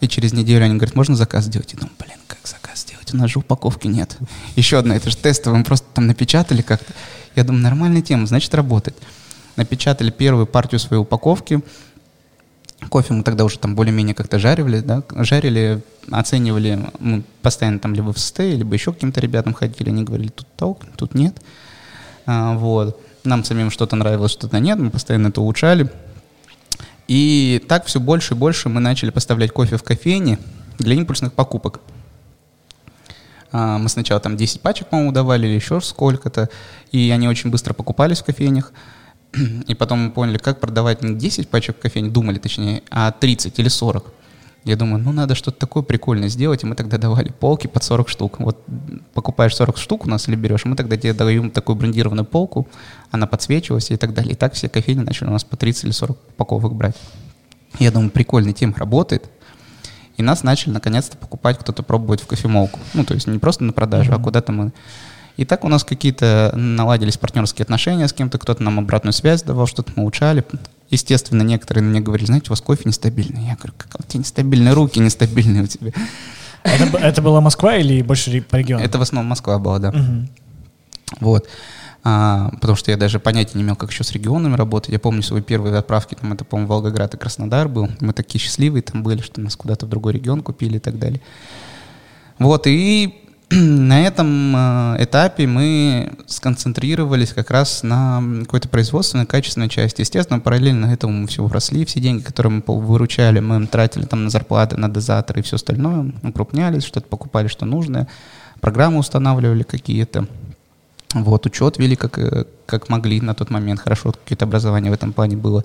B: И через неделю они говорят, можно заказ сделать? И думаю, блин, как заказ сделать? У нас же упаковки нет. Еще одна, это же мы просто там напечатали как-то. Я думаю, нормальная тема, значит, работает. Напечатали первую партию своей упаковки, Кофе мы тогда уже там более-менее как-то жарили, да, жарили, оценивали, мы постоянно там либо в СТ, либо еще каким-то ребятам ходили, они говорили, тут толк, тут нет. А, вот. Нам самим что-то нравилось, что-то нет, мы постоянно это улучшали. И так все больше и больше мы начали поставлять кофе в кофейне для импульсных покупок. А, мы сначала там 10 пачек, по-моему, давали или еще сколько-то, и они очень быстро покупались в кофейнях. И потом мы поняли, как продавать не 10 пачек кофейни, думали точнее, а 30 или 40. Я думаю, ну надо что-то такое прикольное сделать, и мы тогда давали полки под 40 штук. Вот покупаешь 40 штук у нас или берешь, мы тогда тебе даем такую брендированную полку, она подсвечивалась и так далее. И так все кофейни начали у нас по 30 или 40 упаковок брать. Я думаю, прикольная тема работает. И нас начали наконец-то покупать, кто-то пробовать в кофемолку. Ну, то есть не просто на продажу, mm-hmm. а куда-то мы и так у нас какие-то наладились партнерские отношения с кем-то, кто-то нам обратную связь давал, что-то мы улучшали. Естественно, некоторые мне говорили, знаете, у вас кофе нестабильный. Я говорю, как у тебя нестабильные руки, нестабильные у тебя.
A: Это, это была Москва или больше по региону?
B: Это в основном Москва была, да. Угу. Вот. А, потому что я даже понятия не имел, как еще с регионами работать. Я помню свои первые отправки, там это, по-моему, Волгоград и Краснодар был. Мы такие счастливые там были, что нас куда-то в другой регион купили и так далее. Вот, и на этом э, этапе мы сконцентрировались как раз на какой-то производственной, качественной части. Естественно, параллельно этому мы все росли, все деньги, которые мы выручали, мы тратили там на зарплаты, на дозаторы и все остальное, укрупнялись, что-то покупали, что нужное, программы устанавливали какие-то. Вот, учет вели как, э, как могли на тот момент, хорошо какое-то образование в этом плане было.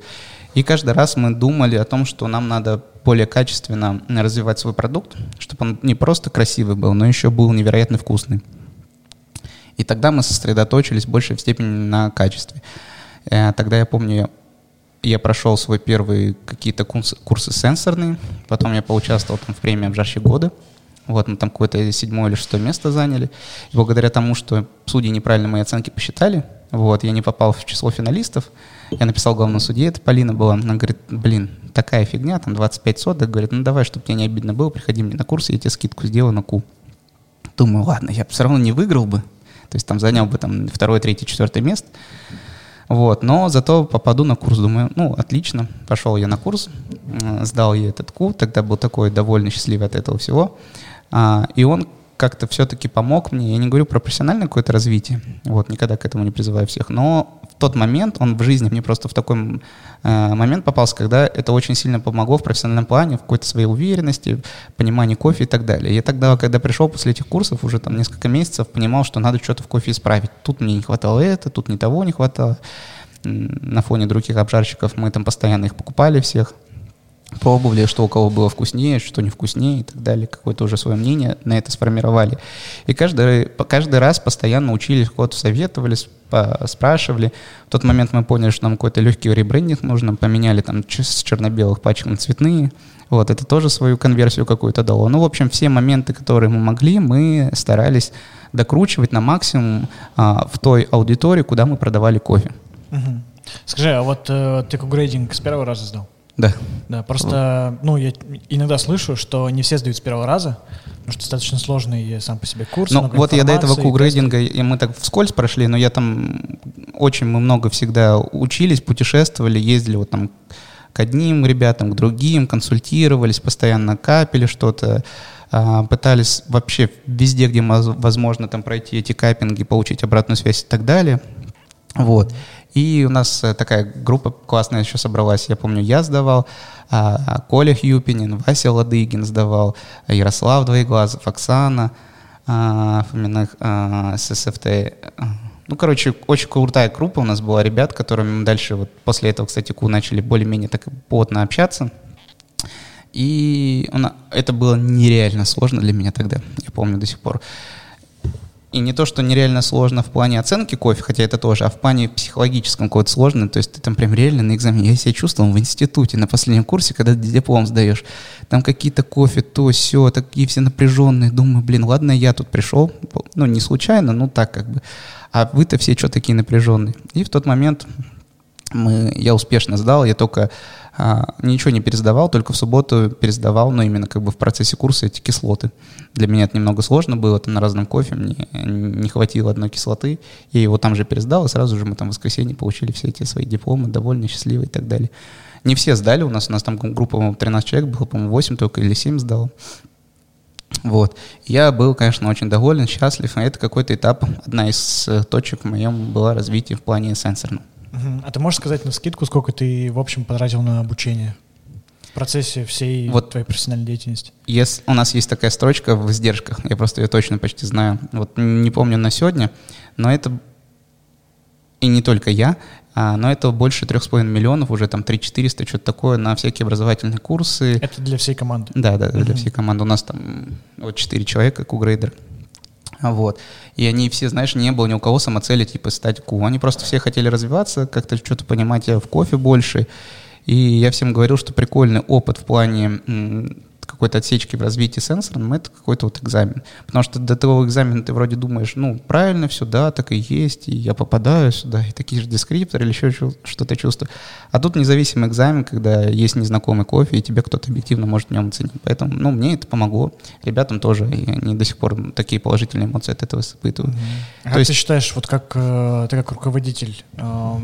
B: И каждый раз мы думали о том, что нам надо более качественно развивать свой продукт, чтобы он не просто красивый был, но еще был невероятно вкусный. И тогда мы сосредоточились в большей степени на качестве. Э, тогда я помню, я прошел свой первый какие-то курсы, курсы сенсорные, потом я поучаствовал там в премии «Обжарщик года», вот, мы там какое-то седьмое или шестое место заняли. И благодаря тому, что судьи неправильно мои оценки посчитали, вот, я не попал в число финалистов, я написал главному судье, это Полина была, она говорит, блин, такая фигня, там 25 соток, говорит, ну давай, чтобы тебе не обидно было, приходи мне на курсы, я тебе скидку сделаю на ку. Думаю, ладно, я все равно не выиграл бы, то есть там занял бы там второе, третье, четвертое место, вот, но зато попаду на курс, думаю, ну, отлично, пошел я на курс, сдал ей этот ку, тогда был такой довольно счастливый от этого всего, и он как-то все-таки помог мне. Я не говорю про профессиональное какое-то развитие, вот, никогда к этому не призываю всех, но в тот момент, он в жизни мне просто в такой э, момент попался, когда это очень сильно помогло в профессиональном плане, в какой-то своей уверенности, понимании кофе и так далее. Я тогда, когда пришел после этих курсов, уже там несколько месяцев, понимал, что надо что-то в кофе исправить. Тут мне не хватало это, тут не того не хватало. На фоне других обжарщиков мы там постоянно их покупали всех, пробовали, что у кого было вкуснее, что не вкуснее и так далее, какое-то уже свое мнение на это сформировали. И каждый, каждый раз постоянно учились, кого-то советовали, спрашивали. В тот момент мы поняли, что нам какой-то легкий ребрендинг нужно, поменяли там с черно-белых пачек на цветные. Вот, это тоже свою конверсию какую-то дало. Ну, в общем, все моменты, которые мы могли, мы старались докручивать на максимум а, в той аудитории, куда мы продавали кофе.
A: Угу. Скажи, а вот э, ты кугрейдинг с первого раза сдал?
B: Да.
A: Да, просто, ну, я иногда слышу, что не все сдают с первого раза, потому что достаточно сложный сам по себе курс.
B: Ну, вот я до этого кугрейдинга, и мы так вскользь прошли, но я там очень мы много всегда учились, путешествовали, ездили вот там к одним ребятам, к другим, консультировались, постоянно капели что-то, а, пытались вообще везде, где возможно там пройти эти капинги, получить обратную связь и так далее. Вот. И у нас э, такая группа классная еще собралась. Я помню, я сдавал, а, Коля Хьюпинин, Вася Ладыгин сдавал, Ярослав Двоеглазов, Оксана а, Фоминых, ССФТ. Ну, короче, очень крутая группа у нас была ребят, которыми мы дальше, вот после этого, кстати, КУ начали более-менее так плотно общаться. И это было нереально сложно для меня тогда, я помню до сих пор. И не то, что нереально сложно в плане оценки кофе, хотя это тоже, а в плане психологическом какое-то сложно. То есть ты там прям реально на экзамене. Я себя чувствовал в институте на последнем курсе, когда диплом сдаешь. Там какие-то кофе, то, все, такие все напряженные. Думаю, блин, ладно, я тут пришел. Ну, не случайно, ну так как бы. А вы-то все что такие напряженные? И в тот момент мы, я успешно сдал, я только а, ничего не пересдавал, только в субботу пересдавал, но именно как бы в процессе курса эти кислоты. Для меня это немного сложно было, там на разном кофе мне не хватило одной кислоты, я его там же пересдал, и сразу же мы там в воскресенье получили все эти свои дипломы, довольно счастливые и так далее. Не все сдали, у нас, у нас там группа 13 человек было, по-моему, 8 только или 7 сдал. Вот. Я был, конечно, очень доволен, счастлив. И это какой-то этап, одна из э, точек в моем было развитие в плане сенсорном.
A: А ты можешь сказать на скидку, сколько ты, в общем, потратил на обучение? В процессе всей вот твоей профессиональной деятельности?
B: Yes, у нас есть такая строчка в издержках, я просто ее точно почти знаю. Вот не помню на сегодня, но это и не только я, а, но это больше 3,5 миллионов, уже там 3-400, что-то такое на всякие образовательные курсы.
A: Это для всей команды?
B: Да, да, uh-huh. для всей команды. У нас там вот 4 человека, кугрейдер. Вот. И они все, знаешь, не было ни у кого самоцели, типа, стать ку. Они просто все хотели развиваться, как-то что-то понимать в кофе больше. И я всем говорил, что прикольный опыт в плане какой-то отсечки в развитии сенсора, но это какой-то вот экзамен. Потому что до того экзамена ты вроде думаешь, ну, правильно все, да, так и есть, и я попадаю сюда, и такие же дескрипторы или еще что-то чувствую. А тут независимый экзамен, когда есть незнакомый кофе, и тебе кто-то объективно может в нем оценить. Поэтому, ну, мне это помогло, ребятам тоже, и они до сих пор такие положительные эмоции от этого испытывают.
A: Mm-hmm. А есть... ты считаешь, вот как э, ты как руководитель, э,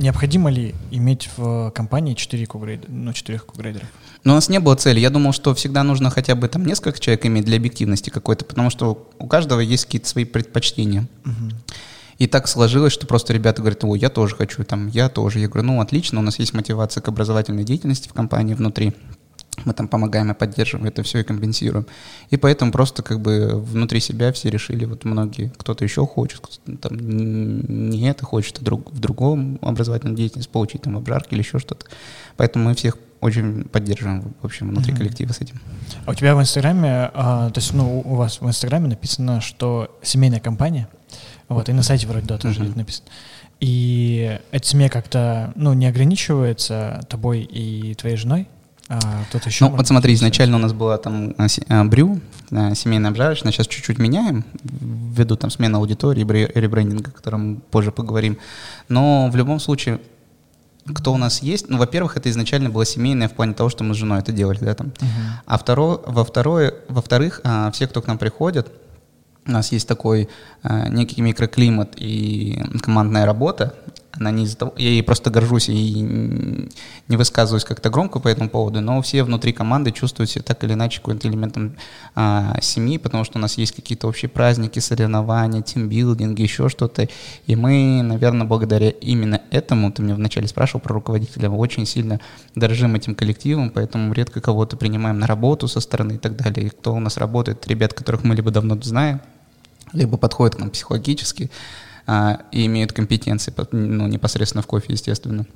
A: необходимо ли иметь в компании 4 кугрейдера, ну, 4 кугрейдеров?
B: Но у нас не было цели. Я думал, что всегда нужно хотя бы там несколько человек иметь для объективности какой-то, потому что у каждого есть какие-то свои предпочтения. Угу. И так сложилось, что просто ребята говорят, ой, я тоже хочу, там, я тоже. Я говорю, ну, отлично, у нас есть мотивация к образовательной деятельности в компании внутри. Мы там помогаем и поддерживаем это все и компенсируем. И поэтому просто как бы внутри себя все решили, вот многие, кто-то еще хочет, кто-то там не это хочет, а друг, в другом образовательную деятельность получить, там, обжарки или еще что-то. Поэтому мы всех очень поддерживаем, в общем, внутри mm-hmm. коллектива с этим.
A: А у тебя в Инстаграме, а, то есть, ну, у вас в Инстаграме написано, что семейная компания, вот, и на сайте вроде, да, тоже mm-hmm. написано. И эта семья как-то, ну, не ограничивается тобой и твоей женой? А
B: кто-то еще? Ну, вот смотри, изначально у нас была там а, а, брю, семейная обжарочная, сейчас чуть-чуть меняем, ввиду там смены аудитории, ребрендинга, о котором позже поговорим. Но в любом случае кто у нас есть. Ну, во-первых, это изначально было семейное в плане того, что мы с женой это делали, да, там. Uh-huh. А второе, во второе, во-вторых, а, все, кто к нам приходит, у нас есть такой а, некий микроклимат и командная работа, она не из-за того, я ей просто горжусь и не высказываюсь как-то громко по этому поводу, но все внутри команды чувствуют себя так или иначе каким-то элементом а, семьи, потому что у нас есть какие-то общие праздники, соревнования, тимбилдинги, еще что-то. И мы, наверное, благодаря именно этому, ты меня вначале спрашивал про руководителя, мы очень сильно дорожим этим коллективом, поэтому редко кого-то принимаем на работу со стороны и так далее. И кто у нас работает, ребят, которых мы либо давно знаем, либо подходят к нам психологически, а, и имеют компетенции ну, непосредственно в кофе, естественно.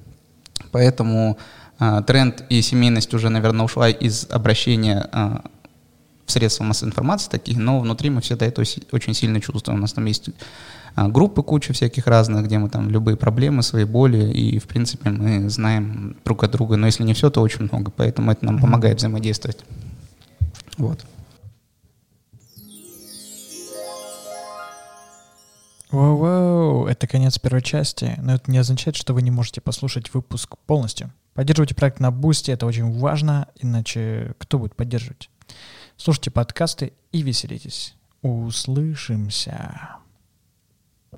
B: Поэтому а, тренд и семейность уже, наверное, ушла из обращения а, в средства массовой информации таких, но внутри мы всегда это очень сильно чувствуем. У нас там есть а, группы куча всяких разных, где мы там любые проблемы, свои боли, и, в принципе, мы знаем друг от друга, но если не все, то очень много, поэтому это нам помогает взаимодействовать. Вот.
A: Воу-воу, это конец первой части, но это не означает, что вы не можете послушать выпуск полностью, Поддерживайте проект на Boosty, это очень важно, иначе кто будет поддерживать? Слушайте подкасты и веселитесь. Услышимся.